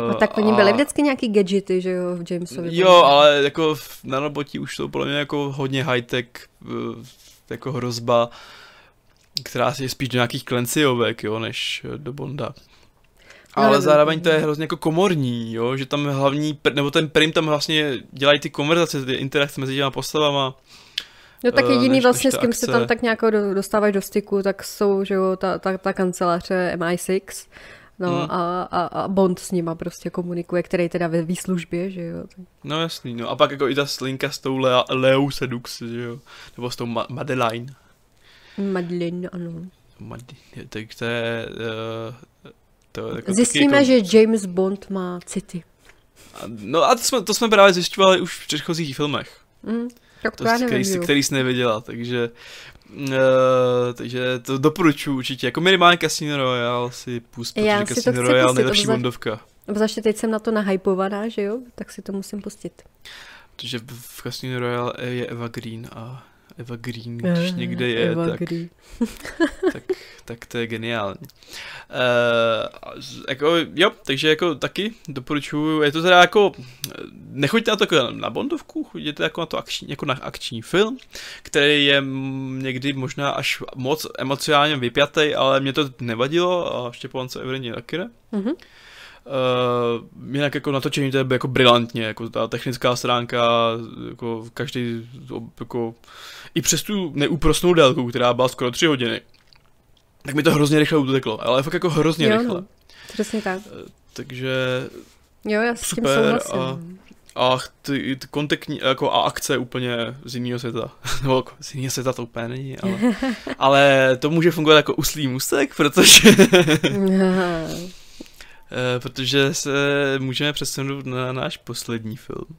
Uh, no, tak oni byli vždycky nějaký gadgety, že jo, v Jamesovi. Jo, ale jako nanoboti už jsou podle mě jako hodně high-tech, jako hrozba. Uh, která je spíš do nějakých klenciovek, jo, než do Bonda. Ale no, zároveň to je hrozně jako komorní, jo, že tam hlavní, nebo ten prim tam vlastně dělají ty konverzace, ty interakce mezi těma postavama. No tak eh, jediný než, vlastně, než s kým akce. se tam tak nějak dostáváš do styku, tak jsou, že jo, ta, ta, ta kanceláře MI6, no hmm. a, a, a Bond s nima prostě komunikuje, který teda ve výslužbě, že jo. No jasný, no a pak jako i ta slinka s tou Lea, Leo Sedux, že jo, nebo s tou Ma- Madeline. Madeline, ano. Madeline, tak to je... Uh, to je jako Zjistíme, jako... že James Bond má city. No a to jsme, to jsme právě zjišťovali už v předchozích filmech. Mm, tak to, to já nevím, který, který jsi neviděla, takže... Uh, takže to doporučuji určitě. Jako minimálně Casino Royale si pust, protože já Casino Royale nejlepší bondovka. Obzvláště teď jsem na to nahypovaná, že jo? Tak si to musím pustit. Protože v Casino Royale je Eva Green a Eva Green, když uh, někde je, Eva tak, Green. tak, tak to je geniální. Uh, jako, jo, takže jako taky doporučuju, je to teda jako, nechoďte na to jako na Bondovku, chodíte jako na to akční, jako na akční film, který je někdy možná až moc emocionálně vypjatý, ale mě to nevadilo a Štěpán se evidentně taky ne. Uh-huh. Uh, jinak jako natočení to je jako brilantně, jako ta technická stránka, jako každý, jako i přes tu neúprostnou délku, která byla skoro tři hodiny, tak mi to hrozně rychle uteklo, ale fakt jako hrozně jo, rychle. No, přesně tak. Uh, takže jo, já s tím super a, a ty, ty kontaktní, jako a akce úplně z jiného světa. Nebo jako z jiného světa to úplně není, ale, ale to může fungovat jako uslý mustek, protože Eh, protože se můžeme přesunout na náš poslední film.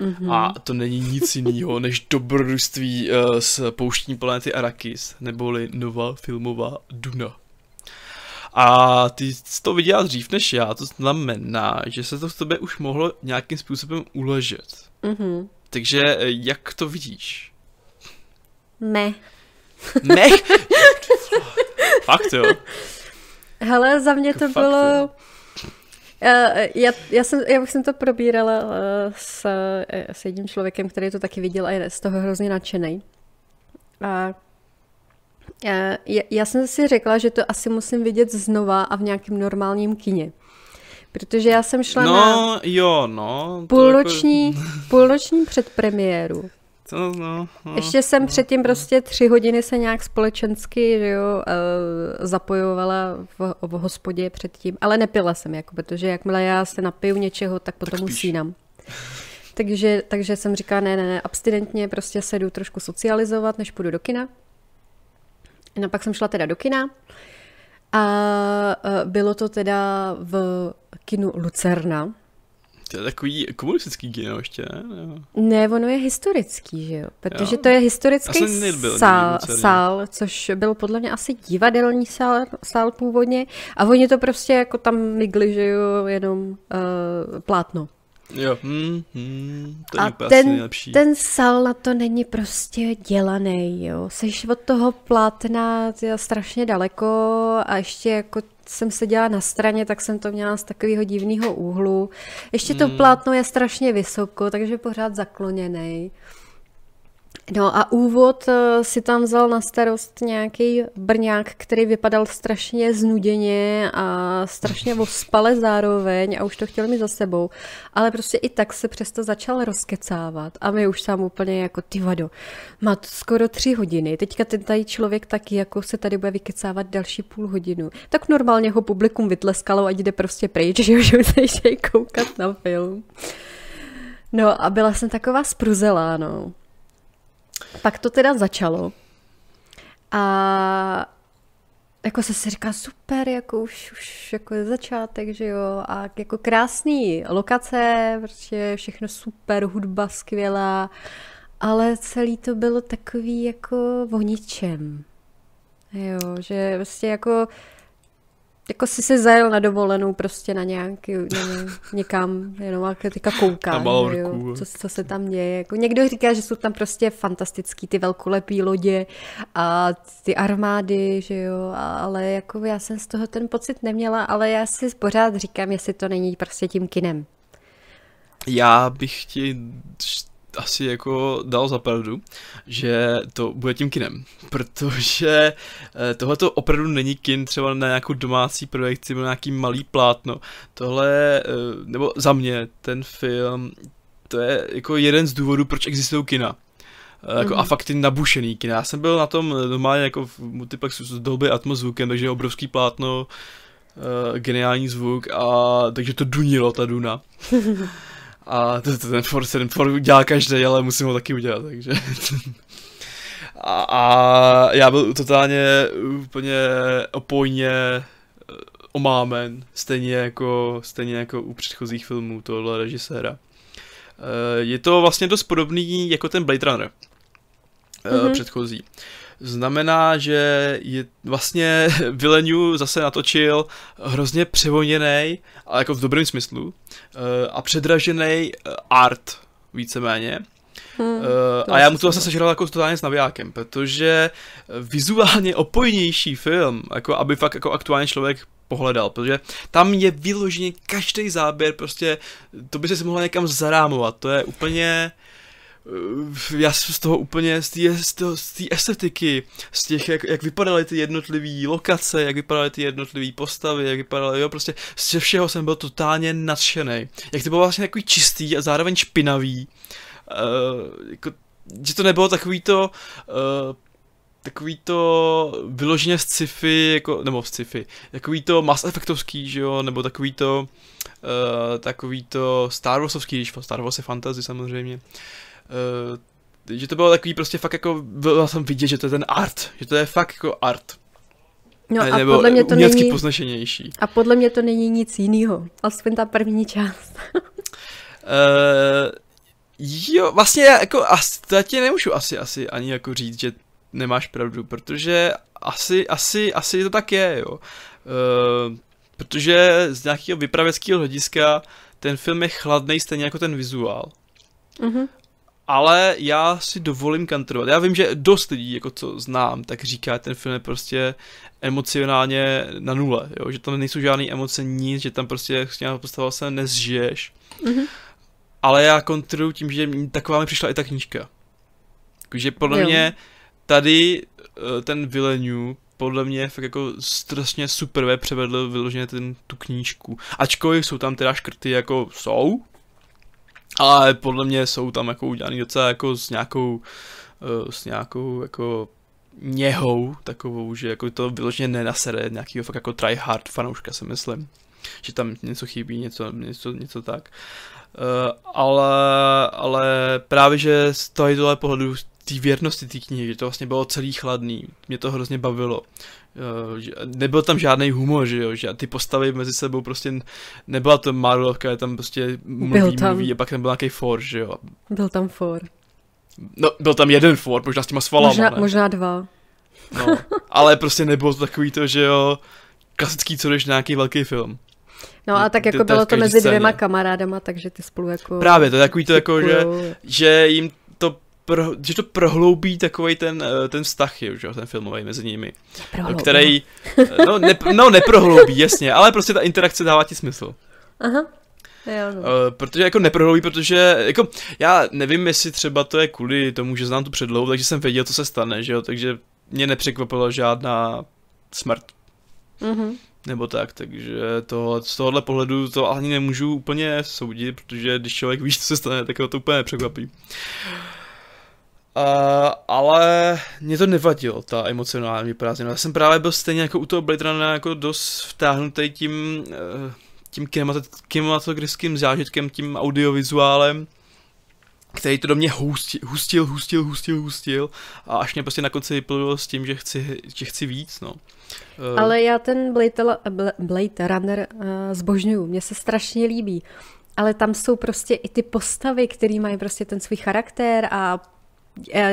Mm-hmm. A to není nic jiného než dobrodružství uh, z pouštní planety Arrakis, neboli nová filmová Duna. A ty jsi to viděla dřív než já, to znamená, že se to v tobě už mohlo nějakým způsobem uležet. Mm-hmm. Takže eh, jak to vidíš? Me. Me? Fakt jo. Hele, za mě to Fakt, bylo... Jo já, já, jsem, já bych jsem to probírala eh, s, eh, s jedním člověkem, který to taky viděl a je z toho hrozně nadšený. A já, já jsem si řekla, že to asi musím vidět znova a v nějakém normálním kině. Protože já jsem šla no, na jo, no, půlnoční, jako... půlnoční předpremiéru. To, no, no, Ještě jsem no, předtím no. prostě tři hodiny se nějak společensky že jo, uh, zapojovala v, v hospodě předtím, ale nepila jsem, jako, protože jakmile já se napiju něčeho, tak potom tak usínám. Takže, takže jsem říkala, ne, ne, ne, abstinentně prostě se jdu trošku socializovat, než půjdu do kina. No pak jsem šla teda do kina a uh, bylo to teda v kinu Lucerna, to je takový komunistický kino ještě, ne? Ne, ono je historický, že jo? Protože jo. to je historický sál, sál, což byl podle mě asi divadelní sál, sál původně. A oni to prostě jako tam mygli, že jo, jenom uh, plátno. Jo, hmm, hmm, to je a ten, ten sal na to není prostě dělaný, jo. Seš od toho plátna strašně daleko a ještě jako jsem seděla na straně, tak jsem to měla z takového divného úhlu. Ještě to hmm. plátno je strašně vysoko, takže pořád zakloněný. No a úvod eh, si tam vzal na starost nějaký brňák, který vypadal strašně znuděně a strašně ospale zároveň a už to chtěl mít za sebou. Ale prostě i tak se přesto začal rozkecávat a my už tam úplně jako ty vado, má to skoro tři hodiny. Teďka ten tady člověk taky jako se tady bude vykecávat další půl hodinu. Tak normálně ho publikum vytleskalo, ať jde prostě pryč, že už musíš koukat na film. No a byla jsem taková spruzelá, no. Pak to teda začalo. A jako se si říká super, jako už, už jako je začátek, že jo, a jako krásný lokace, prostě všechno super, hudba skvělá, ale celý to bylo takový jako o ničem. Jo, že prostě jako jako si se zajel na dovolenou prostě na nějaký, nevím, někam, jenom a teďka koukáš, jo, co, co, se tam děje. Jako někdo říká, že jsou tam prostě fantastický ty velkolepý lodě a ty armády, že jo, ale jako já jsem z toho ten pocit neměla, ale já si pořád říkám, jestli to není prostě tím kinem. Já bych ti asi jako dal za pravdu, že to bude tím kinem, protože eh, tohle to opravdu není kin třeba na nějakou domácí projekci nebo nějaký malý plátno. Tohle, eh, nebo za mě, ten film, to je jako jeden z důvodů, proč existují kina. Mm-hmm. Jako, a mhm. fakt ty nabušený kina. Já jsem byl na tom normálně jako v multiplexu s dolby atmozvukem, takže obrovský plátno, uh, geniální zvuk a takže to dunilo ta duna. A to, to ten for, ten for dělá každý, ale musím ho taky udělat, takže... a, a já byl totálně úplně opojně eh, omámen, stejně jako, stejně jako u předchozích filmů tohle režiséra. Eh, je to vlastně dost podobný jako ten Blade Runner mm-hmm. předchozí znamená, že je vlastně Villeneuve zase natočil hrozně převoněný, ale jako v dobrém smyslu, eh, a předražený eh, art, víceméně. Hmm, uh, a já mu to zase sežral jako totálně s navijákem, protože vizuálně opojnější film, jako aby fakt jako aktuálně člověk pohledal, protože tam je vyloženě každý záběr, prostě to by se mohlo někam zarámovat, to je úplně Eh, já jsem z toho úplně, z té estetiky, z těch, jak, jak vypadaly ty jednotlivé lokace, jak vypadaly ty jednotlivé postavy, jak vypadaly, jo, prostě ze všeho jsem byl totálně nadšený. Jak to bylo vlastně takový čistý a zároveň špinavý. Uh, jako, že to nebylo takový to, uh, takový to vyloženě z sci-fi, jako, nebo z sci-fi, takový to Mass Effectovský, že jo, nebo takový to, uh, takový to Star Warsovský, když Star Wars je fantasy samozřejmě. Uh, že to bylo takový prostě fakt jako, byl jsem vidět, že to je ten art, že to je fakt jako art. No a nebo podle mě to není... poznačenější. A podle mě to není nic jiného, aspoň ta první část. uh, jo, vlastně jako, asi, to ti nemůžu asi, asi ani jako říct, že nemáš pravdu, protože asi, asi, asi to tak je, jo. Uh, protože z nějakého vypravěckého hlediska ten film je chladný stejně jako ten vizuál. Mm-hmm ale já si dovolím kantrovat. Já vím, že dost lidí, jako co znám, tak říká, ten film je prostě emocionálně na nule, jo? že tam nejsou žádné emoce, nic, že tam prostě s nějakou postavou se nezžiješ. Mm-hmm. Ale já kontruju tím, že taková mi přišla i ta knížka. Takže podle jo. mě tady eh, ten Villeneuve podle mě fakt jako strašně super převedl vyloženě ten, tu knížku. Ačkoliv jsou tam teda škrty jako jsou, ale podle mě jsou tam jako udělaný docela jako s nějakou, uh, s nějakou jako něhou takovou, že jako to vyloženě nenasere nějakýho fakt jako try hard fanouška si myslím. Že tam něco chybí, něco, něco, něco tak. Uh, ale, ale právě, že z tohohle pohledu té věrnosti té knihy, že to vlastně bylo celý chladný, mě to hrozně bavilo. Uh, nebyl tam žádný humor, že jo, že ty postavy mezi sebou prostě nebyla to Marvelovka, je tam prostě mluví, byl tam, mluví a pak tam byl nějaký for, že jo. Byl tam for. No, byl tam jeden for, možná s těma svalama, možná, ne? možná dva. No, ale prostě nebylo to takový to, že jo, klasický, co jdeš nějaký velký film. No a tak jako bylo to mezi dvěma kamarádama, takže ty spolu jako... Právě, to je takový to jako, že, že jim pro, že to prohloubí takový ten, eh, ten vztah, že, ten filmový mezi nimi. Prohloubí. Který, no, ne, no neprohloubí, jasně, ale prostě ta interakce dává ti smysl. Aha. Jo, no. Uh, protože jako neprohloubí, protože jako já nevím, jestli třeba to je kvůli tomu, že znám tu předlohu, takže jsem věděl, co se stane, že jo, takže mě nepřekvapila žádná smrt. Mm-hmm. Nebo tak, takže to, z tohohle pohledu to ani nemůžu úplně soudit, protože když člověk ví, co se stane, tak ho to úplně nepřekvapí. Uh, ale mě to nevadilo, ta emocionální prázdnina. Já jsem právě byl stejně jako u toho Blade Runnera jako dost vtáhnutý tím, uh, tím kinematografickým zážitkem, tím audiovizuálem, který to do mě hustil, hustil, hustil, hustil, hustil a až mě prostě na konci vyplnilo s tím, že chci, že chci víc, no. Uh, Ale já ten Blade, Blade Runner uh, zbožňuju, mně se strašně líbí. Ale tam jsou prostě i ty postavy, které mají prostě ten svůj charakter a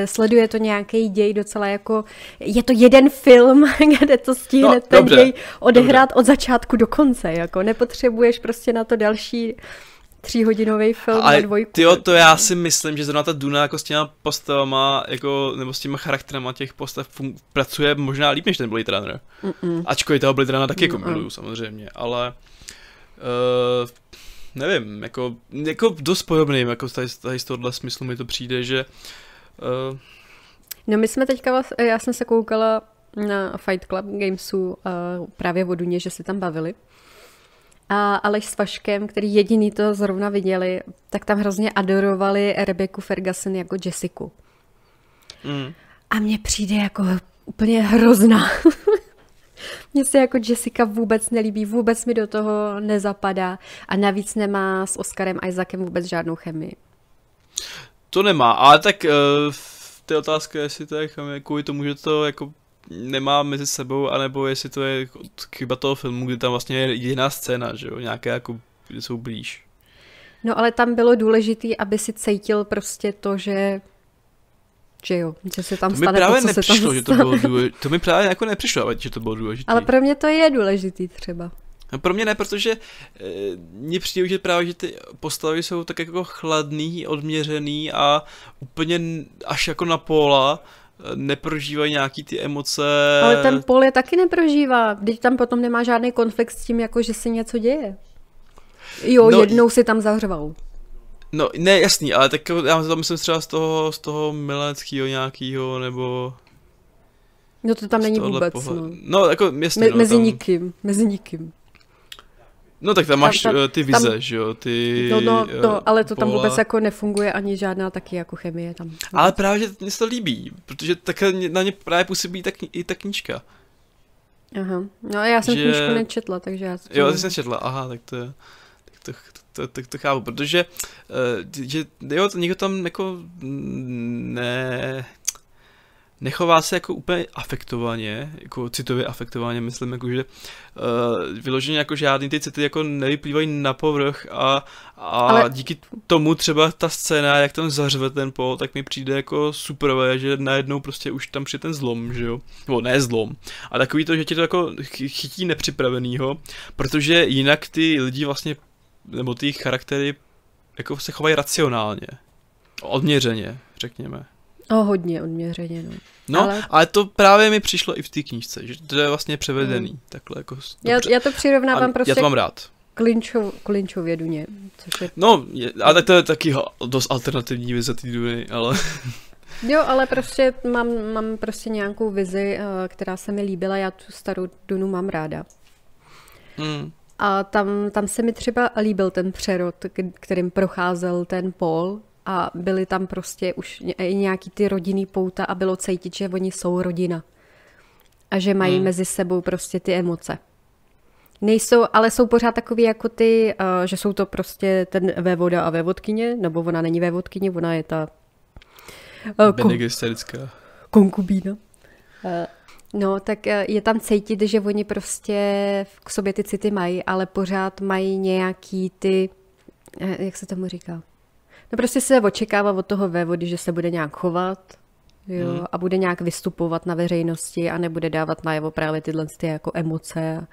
sleduje to nějaký děj docela jako, je to jeden film, kde to stihne no, ten dobře, děj odehrát dobře. od začátku do konce, jako nepotřebuješ prostě na to další tříhodinový film Ale na dvojku. Tyjo, to já si myslím, že zrovna ta Duna jako s těma postavama, jako, nebo s těma charakterama těch postav fun- pracuje možná líp než ten Blade Runner. Mm-mm. Ačkoliv toho Blade Runner taky jako miluju samozřejmě, ale uh, nevím, jako, jako dost podobným, jako tady, tady z tohohle smyslu mi to přijde, že uh. No my jsme teďka, já jsem se koukala na Fight Club Gamesu uh, právě o Duně, že se tam bavili. A Aleš s Vaškem, který jediný to zrovna viděli, tak tam hrozně adorovali Rebecca Ferguson jako Jessiku. Mm. A mně přijde jako úplně hrozná. Mně se jako Jessica vůbec nelíbí, vůbec mi do toho nezapadá a navíc nemá s Oscarem Isaacem vůbec žádnou chemii. To nemá, ale tak uh, ty otázka jestli to je kvůli tomu, že to jako nemá mezi sebou, anebo jestli to je chyba toho filmu, kdy tam vlastně je jediná scéna, že jo, nějaké jako, kde jsou blíž. No ale tam bylo důležité, aby si cítil prostě to, že že jo, že se tam to stane mi právě to, co nepřišlo, se tam že to bylo důležité. To mi právě jako nepřišlo, že to bylo důležité. Ale pro mě to je důležitý třeba. No pro mě ne, protože e, mně přijde, že právě, že ty postavy jsou tak jako chladný, odměřený a úplně až jako na póla e, neprožívají nějaký ty emoce. Ale ten pol je taky neprožívá, když tam potom nemá žádný konflikt s tím, jako že se něco děje. Jo, no, jednou si tam zahřval. No, ne, jasný, ale tak já to myslím třeba z toho, z toho mileckého nějakého, nebo... No to tam není vůbec, pohled. no. No, jako jasný, Me- no, Mezi tam... nikým, mezi nikým. No tak tam máš tam, tam, ty vize, tam, že jo, ty... No, no, no ale to tam pola. vůbec jako nefunguje ani žádná taky jako chemie tam. Vůbec. Ale právě, že mě se to líbí, protože tak na ně právě působí tak, i ta knížka. Aha, no já jsem že... knížku nečetla, takže já... Jo, ty jsi nečetla, aha, tak to, tak to, to, to, to chápu, protože uh, že, jo, to někdo tam jako ne, nechová se jako úplně afektovaně, jako citově afektovaně, myslím, jako že uh, vyloženě jako žádný ty city jako nevyplývají na povrch a, a Ale... díky tomu třeba ta scéna, jak tam zařve ten pol, tak mi přijde jako superové, že najednou prostě už tam přijde ten zlom, že jo, nebo ne zlom, a takový to, že tě to jako chytí nepřipravenýho, protože jinak ty lidi vlastně, nebo ty charaktery jako se chovají racionálně, odměřeně, řekněme. O, hodně odměřeně, no. No, ale... ale to právě mi přišlo i v té knížce, že to je vlastně převedený, hmm. takhle jako... Já, já to přirovnávám A prostě... Já to mám rád. Klinčov, Klinčově Duně, což je... No, je, ale to je taky dost alternativní vize té Duny, ale... Jo, ale prostě mám, mám prostě nějakou vizi, eh, která se mi líbila, já tu starou Dunu mám ráda. Hmm. A tam, tam se mi třeba líbil ten přerod, kterým procházel ten Paul, a byly tam prostě už nějaký ty rodinný pouta a bylo cítit, že oni jsou rodina. A že mají hmm. mezi sebou prostě ty emoce. Nejsou, ale jsou pořád takový jako ty, uh, že jsou to prostě ten vévoda a vévodkyně, nebo ona není vévodkyně, ona je ta... Uh, kon- konkubína. Uh, no, tak uh, je tam cítit, že oni prostě k sobě ty city mají, ale pořád mají nějaký ty, uh, jak se tomu říká? No prostě se očekává od toho vévody, že se bude nějak chovat jo, hmm. a bude nějak vystupovat na veřejnosti a nebude dávat najevo právě tyhle ty jako emoce.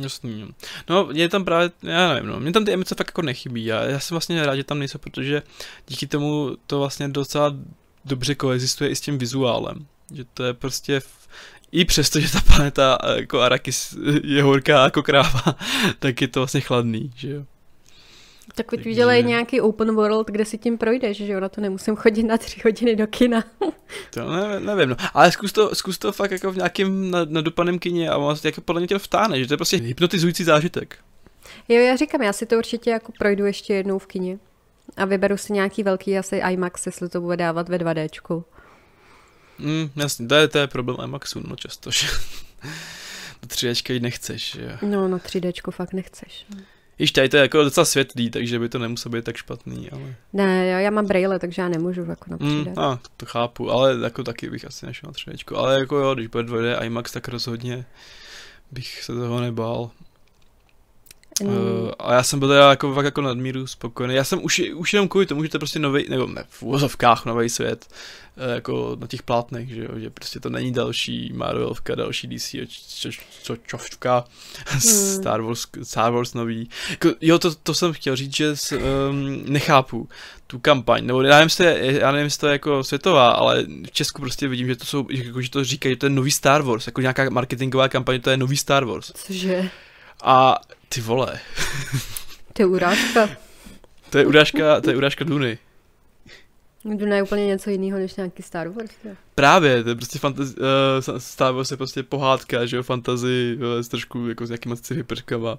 Jasný. No, mě tam právě, já nevím, no, mě tam ty emoce fakt jako nechybí. Já, já jsem vlastně rád, že tam nejsou, protože díky tomu to vlastně docela dobře koexistuje i s tím vizuálem. Že to je prostě, v, i přesto, že ta planeta jako Arakis je horká jako kráva, tak je to vlastně chladný, že jo. Tak teď Takže... udělej nějaký open world, kde si tím projdeš, že jo, na to nemusím chodit na tři hodiny do kina. to ne, nevím, no. Ale zkus to, zkus to fakt jako v nějakém nadupaném kině a vlastně jako podle mě tě vtáne, že to je prostě hypnotizující zážitek. Jo, já říkám, já si to určitě jako projdu ještě jednou v kině. A vyberu si nějaký velký asi IMAX, jestli to bude dávat ve 2Dčku. Mm, jasně, to je, to je problém IMAXu, no často, že do 3Dčka jít nechceš, že No, na 3Dčku fakt nechceš. Již tady to je jako docela světlý, takže by to nemuselo být tak špatný, ale... Ne, já, já mám braille, takže já nemůžu jako na 3D. Mm, a, to chápu, ale jako taky bych asi nešel na 3D. Ale jako jo, když bude 2D IMAX, tak rozhodně bych se toho nebál. Mm. Uh, a já jsem byl teda jako, fakt jako nadmíru spokojený. Já jsem už, už jenom kvůli tomu, že to je prostě nový, nebo ne, v úvozovkách nový svět, uh, jako na těch plátnech, že jo, že prostě to není další Marvelovka, další DC, čo, čo, čovka, mm. Star Wars, Star Wars nový. Jako, jo, to, to jsem chtěl říct, že s, um, nechápu tu kampaň, nebo já nevím, jestli, já nevím, jestli to je jako světová, ale v Česku prostě vidím, že to jsou, jako, že to říkají, že to je nový Star Wars, jako nějaká marketingová kampaň, to je nový Star Wars. Cože? A ty vole. to je urážka. to je urážka, to je urážka Duny. Duna je úplně něco jiného než nějaký Star Wars. Je. Právě, to je prostě fantasy, uh, Star Wars je prostě pohádka, že jo, fantasy uh, s trošku jako s nějakýma sci prvkama.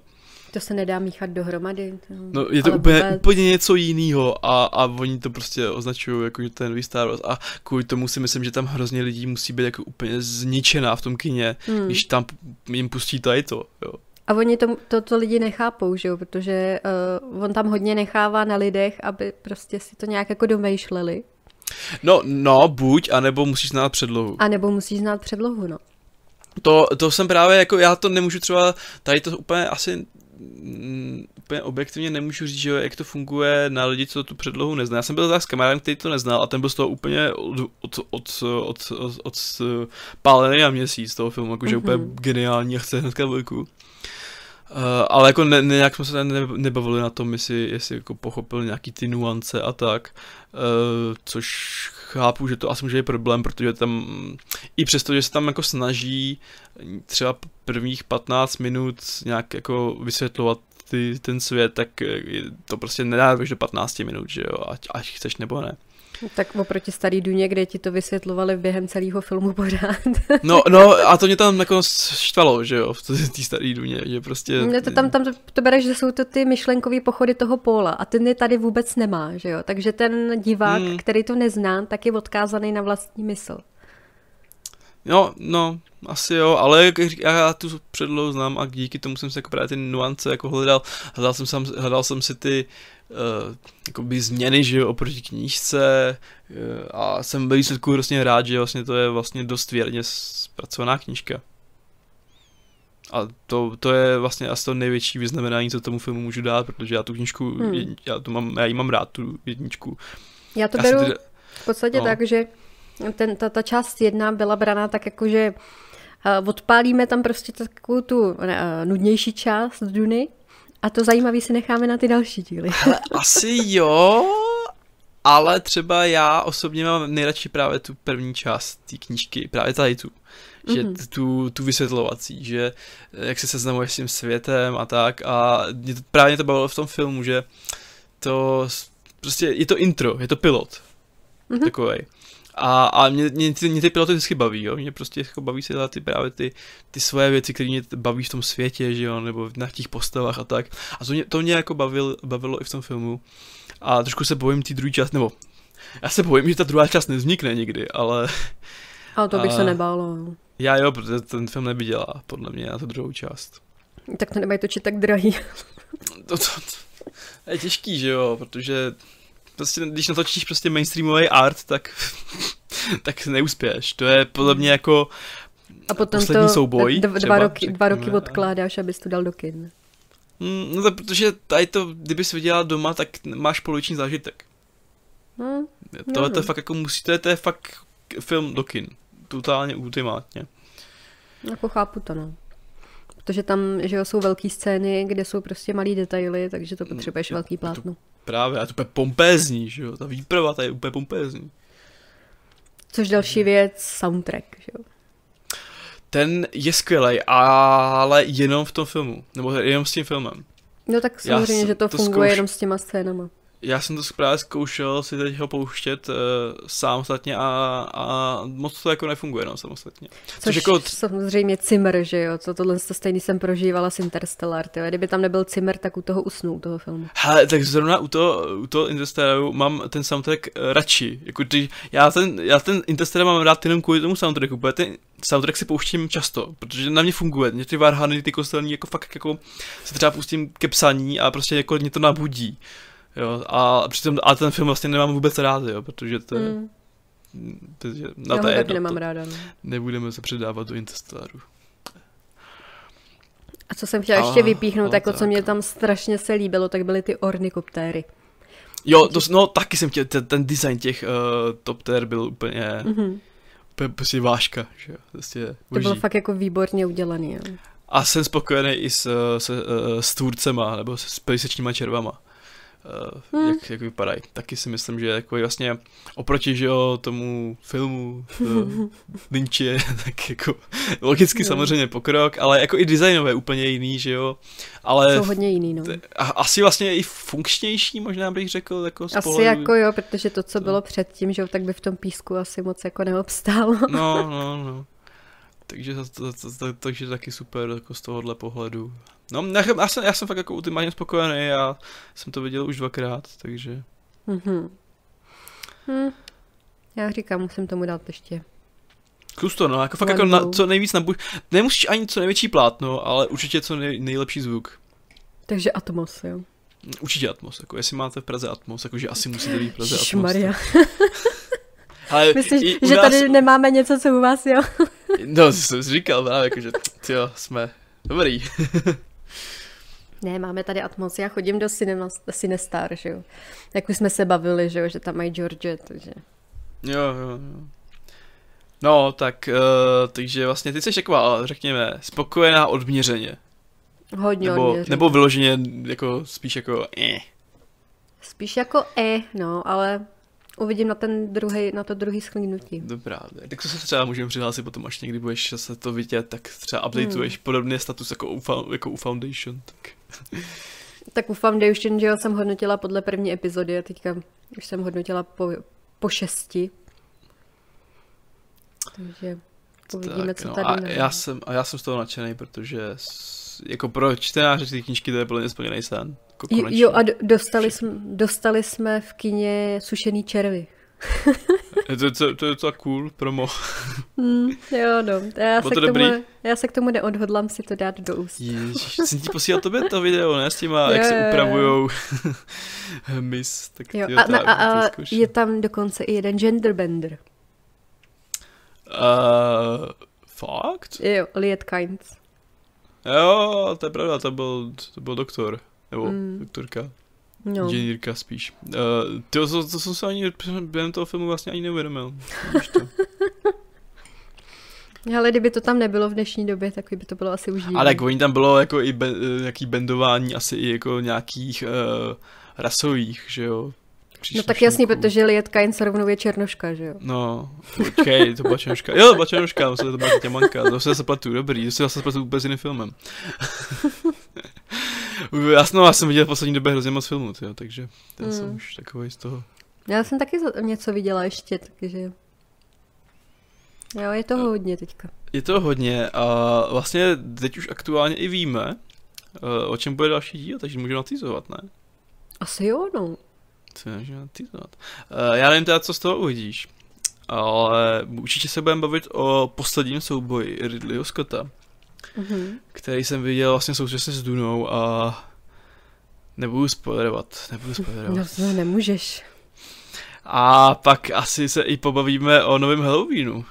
To se nedá míchat dohromady. To, no, je to úplně, vůbec... úplně něco jiného a, a oni to prostě označují jako, že to je nový Star Wars a kvůli tomu si myslím, že tam hrozně lidí musí být jako úplně zničená v tom kině, hmm. když tam jim pustí tady to, jo. A oni to, to, to lidi nechápou, že jo? protože uh, on tam hodně nechává na lidech, aby prostě si to nějak jako domýšleli. No, no, buď, anebo musíš znát předlohu. A nebo musíš znát předlohu, no. To, to jsem právě, jako já to nemůžu třeba, tady to úplně asi mm, úplně objektivně nemůžu říct, že jak to funguje na lidi, co tu předlohu nezná. Já jsem byl tak s kamarádem, který to neznal a ten byl z toho úplně od, od, od, od, od, od pálený a měsíc toho filmu, jakože mm-hmm. úplně geniální a chce hnedka dvojku. Uh, ale jako ne, nějak jsme se ne, nebavili na tom, jestli, jestli jako pochopil nějaký ty nuance a tak, uh, což chápu, že to asi může být problém, protože tam, i přesto, že se tam jako snaží třeba prvních 15 minut nějak jako vysvětlovat ty, ten svět, tak to prostě nedáváš do 15 minut, že jo, ať, ať chceš nebo ne. Tak oproti starý Duně, kde ti to vysvětlovali během celého filmu pořád. No, no a to mě tam jako štvalo, že jo, v té staré Duně, že prostě... No to tam, tam to, to bereš, že jsou to ty myšlenkové pochody toho póla a ten je tady vůbec nemá, že jo, takže ten divák, hmm. který to nezná, tak je odkázaný na vlastní mysl. No, no, asi jo, ale jak já tu předlohu znám a díky tomu jsem se jako právě ty nuance jako hledal, hledal jsem, hledal jsem si ty uh, jakoby změny, že jo, oproti knížce uh, a jsem ve výsledku hrozně rád, že vlastně to je vlastně dost věrně zpracovaná knížka. A to, to je vlastně asi to největší vyznamenání, co tomu filmu můžu dát, protože já tu knížku, hmm. já, to mám, já ji mám rád, tu jedničku. Já to já beru teda, v podstatě no. tak, že ten, ta, ta část jedna byla braná tak jako, že uh, odpálíme tam prostě takovou tu uh, nudnější část Duny a to zajímavé si necháme na ty další díly. Ale asi jo, ale třeba já osobně mám nejradši právě tu první část té knížky, právě tady tu. Že mm-hmm. tu, tu vysvětlovací, že jak se seznamuješ s tím světem a tak a mě to, právě to bavilo v tom filmu, že to prostě je to intro, je to pilot. Mm-hmm. Takovej. A, a mě, mě, ty, mě ty piloty vždycky baví, jo. Mě prostě jako baví se ty právě ty, ty svoje věci, které mě baví v tom světě, že jo, nebo na těch postavách a tak. A to mě, to mě jako bavil, bavilo i v tom filmu. A trošku se bojím té druhé části, nebo já se bojím, že ta druhá část nevznikne nikdy, ale... Ale to bych a, se nebálo. Já jo, protože ten film neviděla, podle mě, na tu druhou část. Tak to nemají točit tak drahý. to, to, to je těžký, že jo, protože prostě, když natočíš prostě mainstreamový art, tak, tak neuspěješ. To je podle mě jako a potom poslední to souboj. Dva, třeba, roky, dva roky odkládáš, abys to dal do kin. Mm, no to, protože tady to, kdybys viděla doma, tak máš poloviční zážitek. Hmm, Tohle no, to je fakt jako musí, to je, to je fakt film do kin. Totálně ultimátně. Jako chápu to, no. Protože tam že jo, jsou velké scény, kde jsou prostě malý detaily, takže to potřebuješ no, velký plátno. To, právě, a to je pompézní, že jo, ta výprava, ta je úplně pompézní. Což další věc, soundtrack, že jo. Ten je skvělý, ale jenom v tom filmu, nebo jenom s tím filmem. No tak samozřejmě, že to, to funguje zkouš... jenom s těma scénama já jsem to právě zkoušel si teď ho pouštět uh, samostatně a, a moc to jako nefunguje no, samostatně. Což, Což jako... samozřejmě Cimr, že jo, co tohle to stejný jsem prožívala s Interstellar, tyjo. kdyby tam nebyl Cimr, tak u toho usnu, u toho filmu. Hele, tak zrovna u toho, u toho Interstellaru mám ten soundtrack uh, radši, jako ty, já ten, já ten Interstellar mám rád jenom kvůli tomu soundtracku, protože ten soundtrack si pouštím často, protože na mě funguje, mě ty varhany, ty kostelní, jako fakt jako se třeba pustím ke psaní a prostě jako mě to nabudí. Jo, a přitom, a ten film vlastně nemám vůbec rád, jo, protože to je, mm. Takže na Já ho taky nemám ráda. No. Nebudeme se předávat do Interstellaru. A co jsem chtěla a, ještě vypíchnout, jako tak. co mě tam strašně se líbilo, tak byly ty ornikoptéry. Jo, to, no taky jsem chtěl, ten, ten design těch uh, topter byl úplně, mm-hmm. úplně prostě váška, že jo, prostě To bylo fakt jako výborně udělaný, jo. A jsem spokojený i s, s, s tvůrcema, nebo s pejsečníma červama hmm. jak, jak vypadají. Taky si myslím, že jako vlastně oproti že jo, tomu filmu uh, Lynch je tak jako logicky no. samozřejmě pokrok, ale jako i designové úplně jiný, že jo. Ale Jsou hodně jiný, no. A, asi vlastně i funkčnější, možná bych řekl, jako Asi pohledu... jako jo, protože to, co bylo předtím, že jo, tak by v tom písku asi moc jako neobstálo. No, no, no. Takže to, to, to, to, takže taky super jako z tohohle pohledu. No, já, já, jsem, já jsem fakt jako ultimátně spokojený, já jsem to viděl už dvakrát, takže... Mm-hmm. Hm. Já říkám, musím tomu dát ještě. Kus to, no, jako fakt jako na, co nejvíc nabuď. Nemusíš ani co největší plátno, ale určitě co nej, nejlepší zvuk. Takže Atmos, jo. Určitě Atmos, jako jestli máte v Praze Atmos, jakože asi musíte být v Praze Atmos. Maria. Ale Myslíš, že nás... tady nemáme něco, co u vás, jo? no, jsem si říkal právě, jakože, jo, jsme dobrý. Ne, máme tady Atmos, já chodím do cinema, Cinestar, že jo. Jak už jsme se bavili, že jo, že tam mají George, takže... Jo, jo, jo. No, tak, uh, takže vlastně ty jsi taková, řekněme, spokojená odměřeně. Hodně nebo, odměřeně. Nebo vyloženě jako, spíš jako eh. Spíš jako eh, no, ale uvidím na ten druhý, na to druhý schlínutí. Dobrá, tak to se třeba můžeme přihlásit potom, až někdy budeš se to vidět, tak třeba updateuješ hmm. podobný status jako u, jako u Foundation. Tak. tak u Foundation, že jo, jsem hodnotila podle první epizody a teďka už jsem hodnotila po, po šesti. Takže uvidíme, tak, co no, tady a já, jsem, a já jsem z toho nadšený, protože jako pro čtenáře té knížky to je plně splněný sen. Jako jo, a dostali, jsme, dostali jsme v kině sušený červy. to, to, to je to cool promo. mm, jo, no. Já se, to k tomu, já se k tomu neodhodlám si to dát do úst. Ježiš, jsem ti posílal tobě to video, ne? S těma, jo, jak se upravujou mis. Tak jo, a, a, a, a je tam dokonce i jeden genderbender. Uh, fakt? Jo, Liet Kynes. Jo, to je pravda, to byl, to byl doktor. Nebo mm. doktorka. No. Inženýrka spíš. Uh, to, to, to jsem se ani během toho filmu vlastně ani neuvědomil. Ale kdyby to tam nebylo v dnešní době, tak by to bylo asi už Ale tak oni tam bylo jako i be, nějaký bendování, asi i jako nějakých uh, rasových, že jo. No tak jasný, protože Liet rovnou je černoška, že jo? No, počkej, to byla černoška. Jo, to byla černoška, to byla těmanka, to se pletu, dobrý, to se zase pletu vůbec jiným filmem. Jasno, já jsem viděl v poslední době hrozně moc filmů, tyjo, takže já mm. jsem už takový z toho. Já jsem taky něco viděla ještě, takže... Jo, je toho hodně teďka. Je to hodně a vlastně teď už aktuálně i víme, eh, o čem bude další díl, takže můžeme natýzovat, ne? Asi jo, no. Co můžeme natýzovat? Eh, já nevím teda, co z toho uvidíš, ale určitě se budeme bavit o posledním souboji Ridleyho Scotta mm-hmm. který jsem viděl vlastně současně s Dunou a nebudu spoilerovat, nebudu spoilerovat. No to nemůžeš. A pak asi se i pobavíme o novém Halloweenu.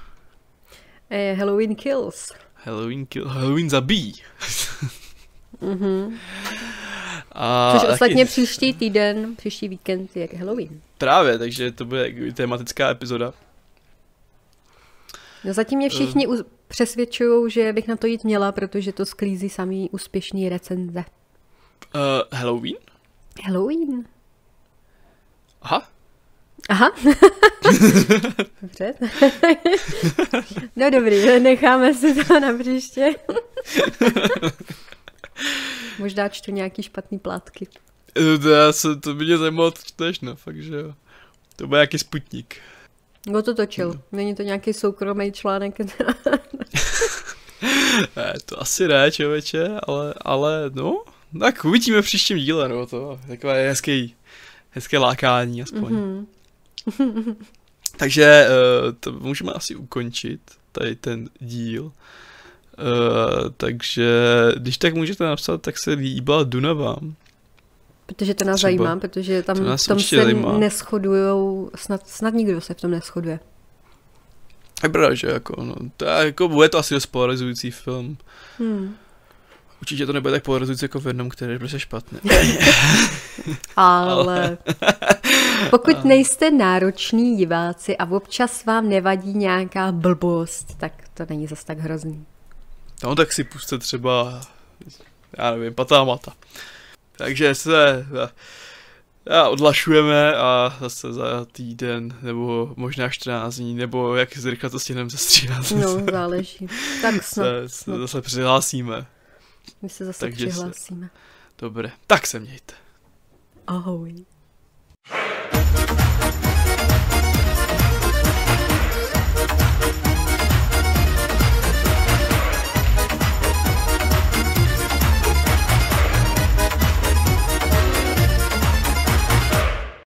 Eh, Halloween Kills. Halloween Kill, Halloween zabíjí. mm-hmm. A Což ostatně taky... příští týden, příští víkend je Halloween. Právě, takže to bude tematická epizoda. No zatím mě všichni uh, přesvědčují, že bych na to jít měla, protože to sklízí samý úspěšný recenze. Uh, Halloween? Halloween. Aha. Aha. Dobře. no dobrý, necháme si to na příště. Možná čtu nějaký špatný plátky. To, já se, to by mě zajímalo, to čteš, no, fakt, že jo. To byl nějaký sputník. Kdo to točil? No. Není to nějaký soukromý článek? ne, to asi ne, člověče, ale, ale no, tak uvidíme v příštím díle, no to, takové hezký, hezké lákání aspoň. Mm-hmm. Takže uh, to můžeme asi ukončit, tady ten díl. Uh, takže když tak můžete napsat, tak se líbila Duna vám. Protože to nás Třeba. zajímá, protože tam v tom se neschodujou, snad, snad nikdo se v tom neschoduje. Je pravda, že jako, no, to je, jako, bude to asi dost polarizující film. Hmm. Určitě to nebude tak polarizující jako v jednom, který je prostě špatný. Ale pokud nejste nároční diváci a občas vám nevadí nějaká blbost, tak to není zas tak hrozný. No tak si puste třeba, já nevím, patámata. Takže se a odlašujeme a zase za týden, nebo možná 14 dní, nebo jak rychle to stihneme zastříhat. No, záleží. Tak snad. Se, se zase přihlásíme. My se zase Takže přihlásíme. Se... Dobré, tak se mějte. Ahoj.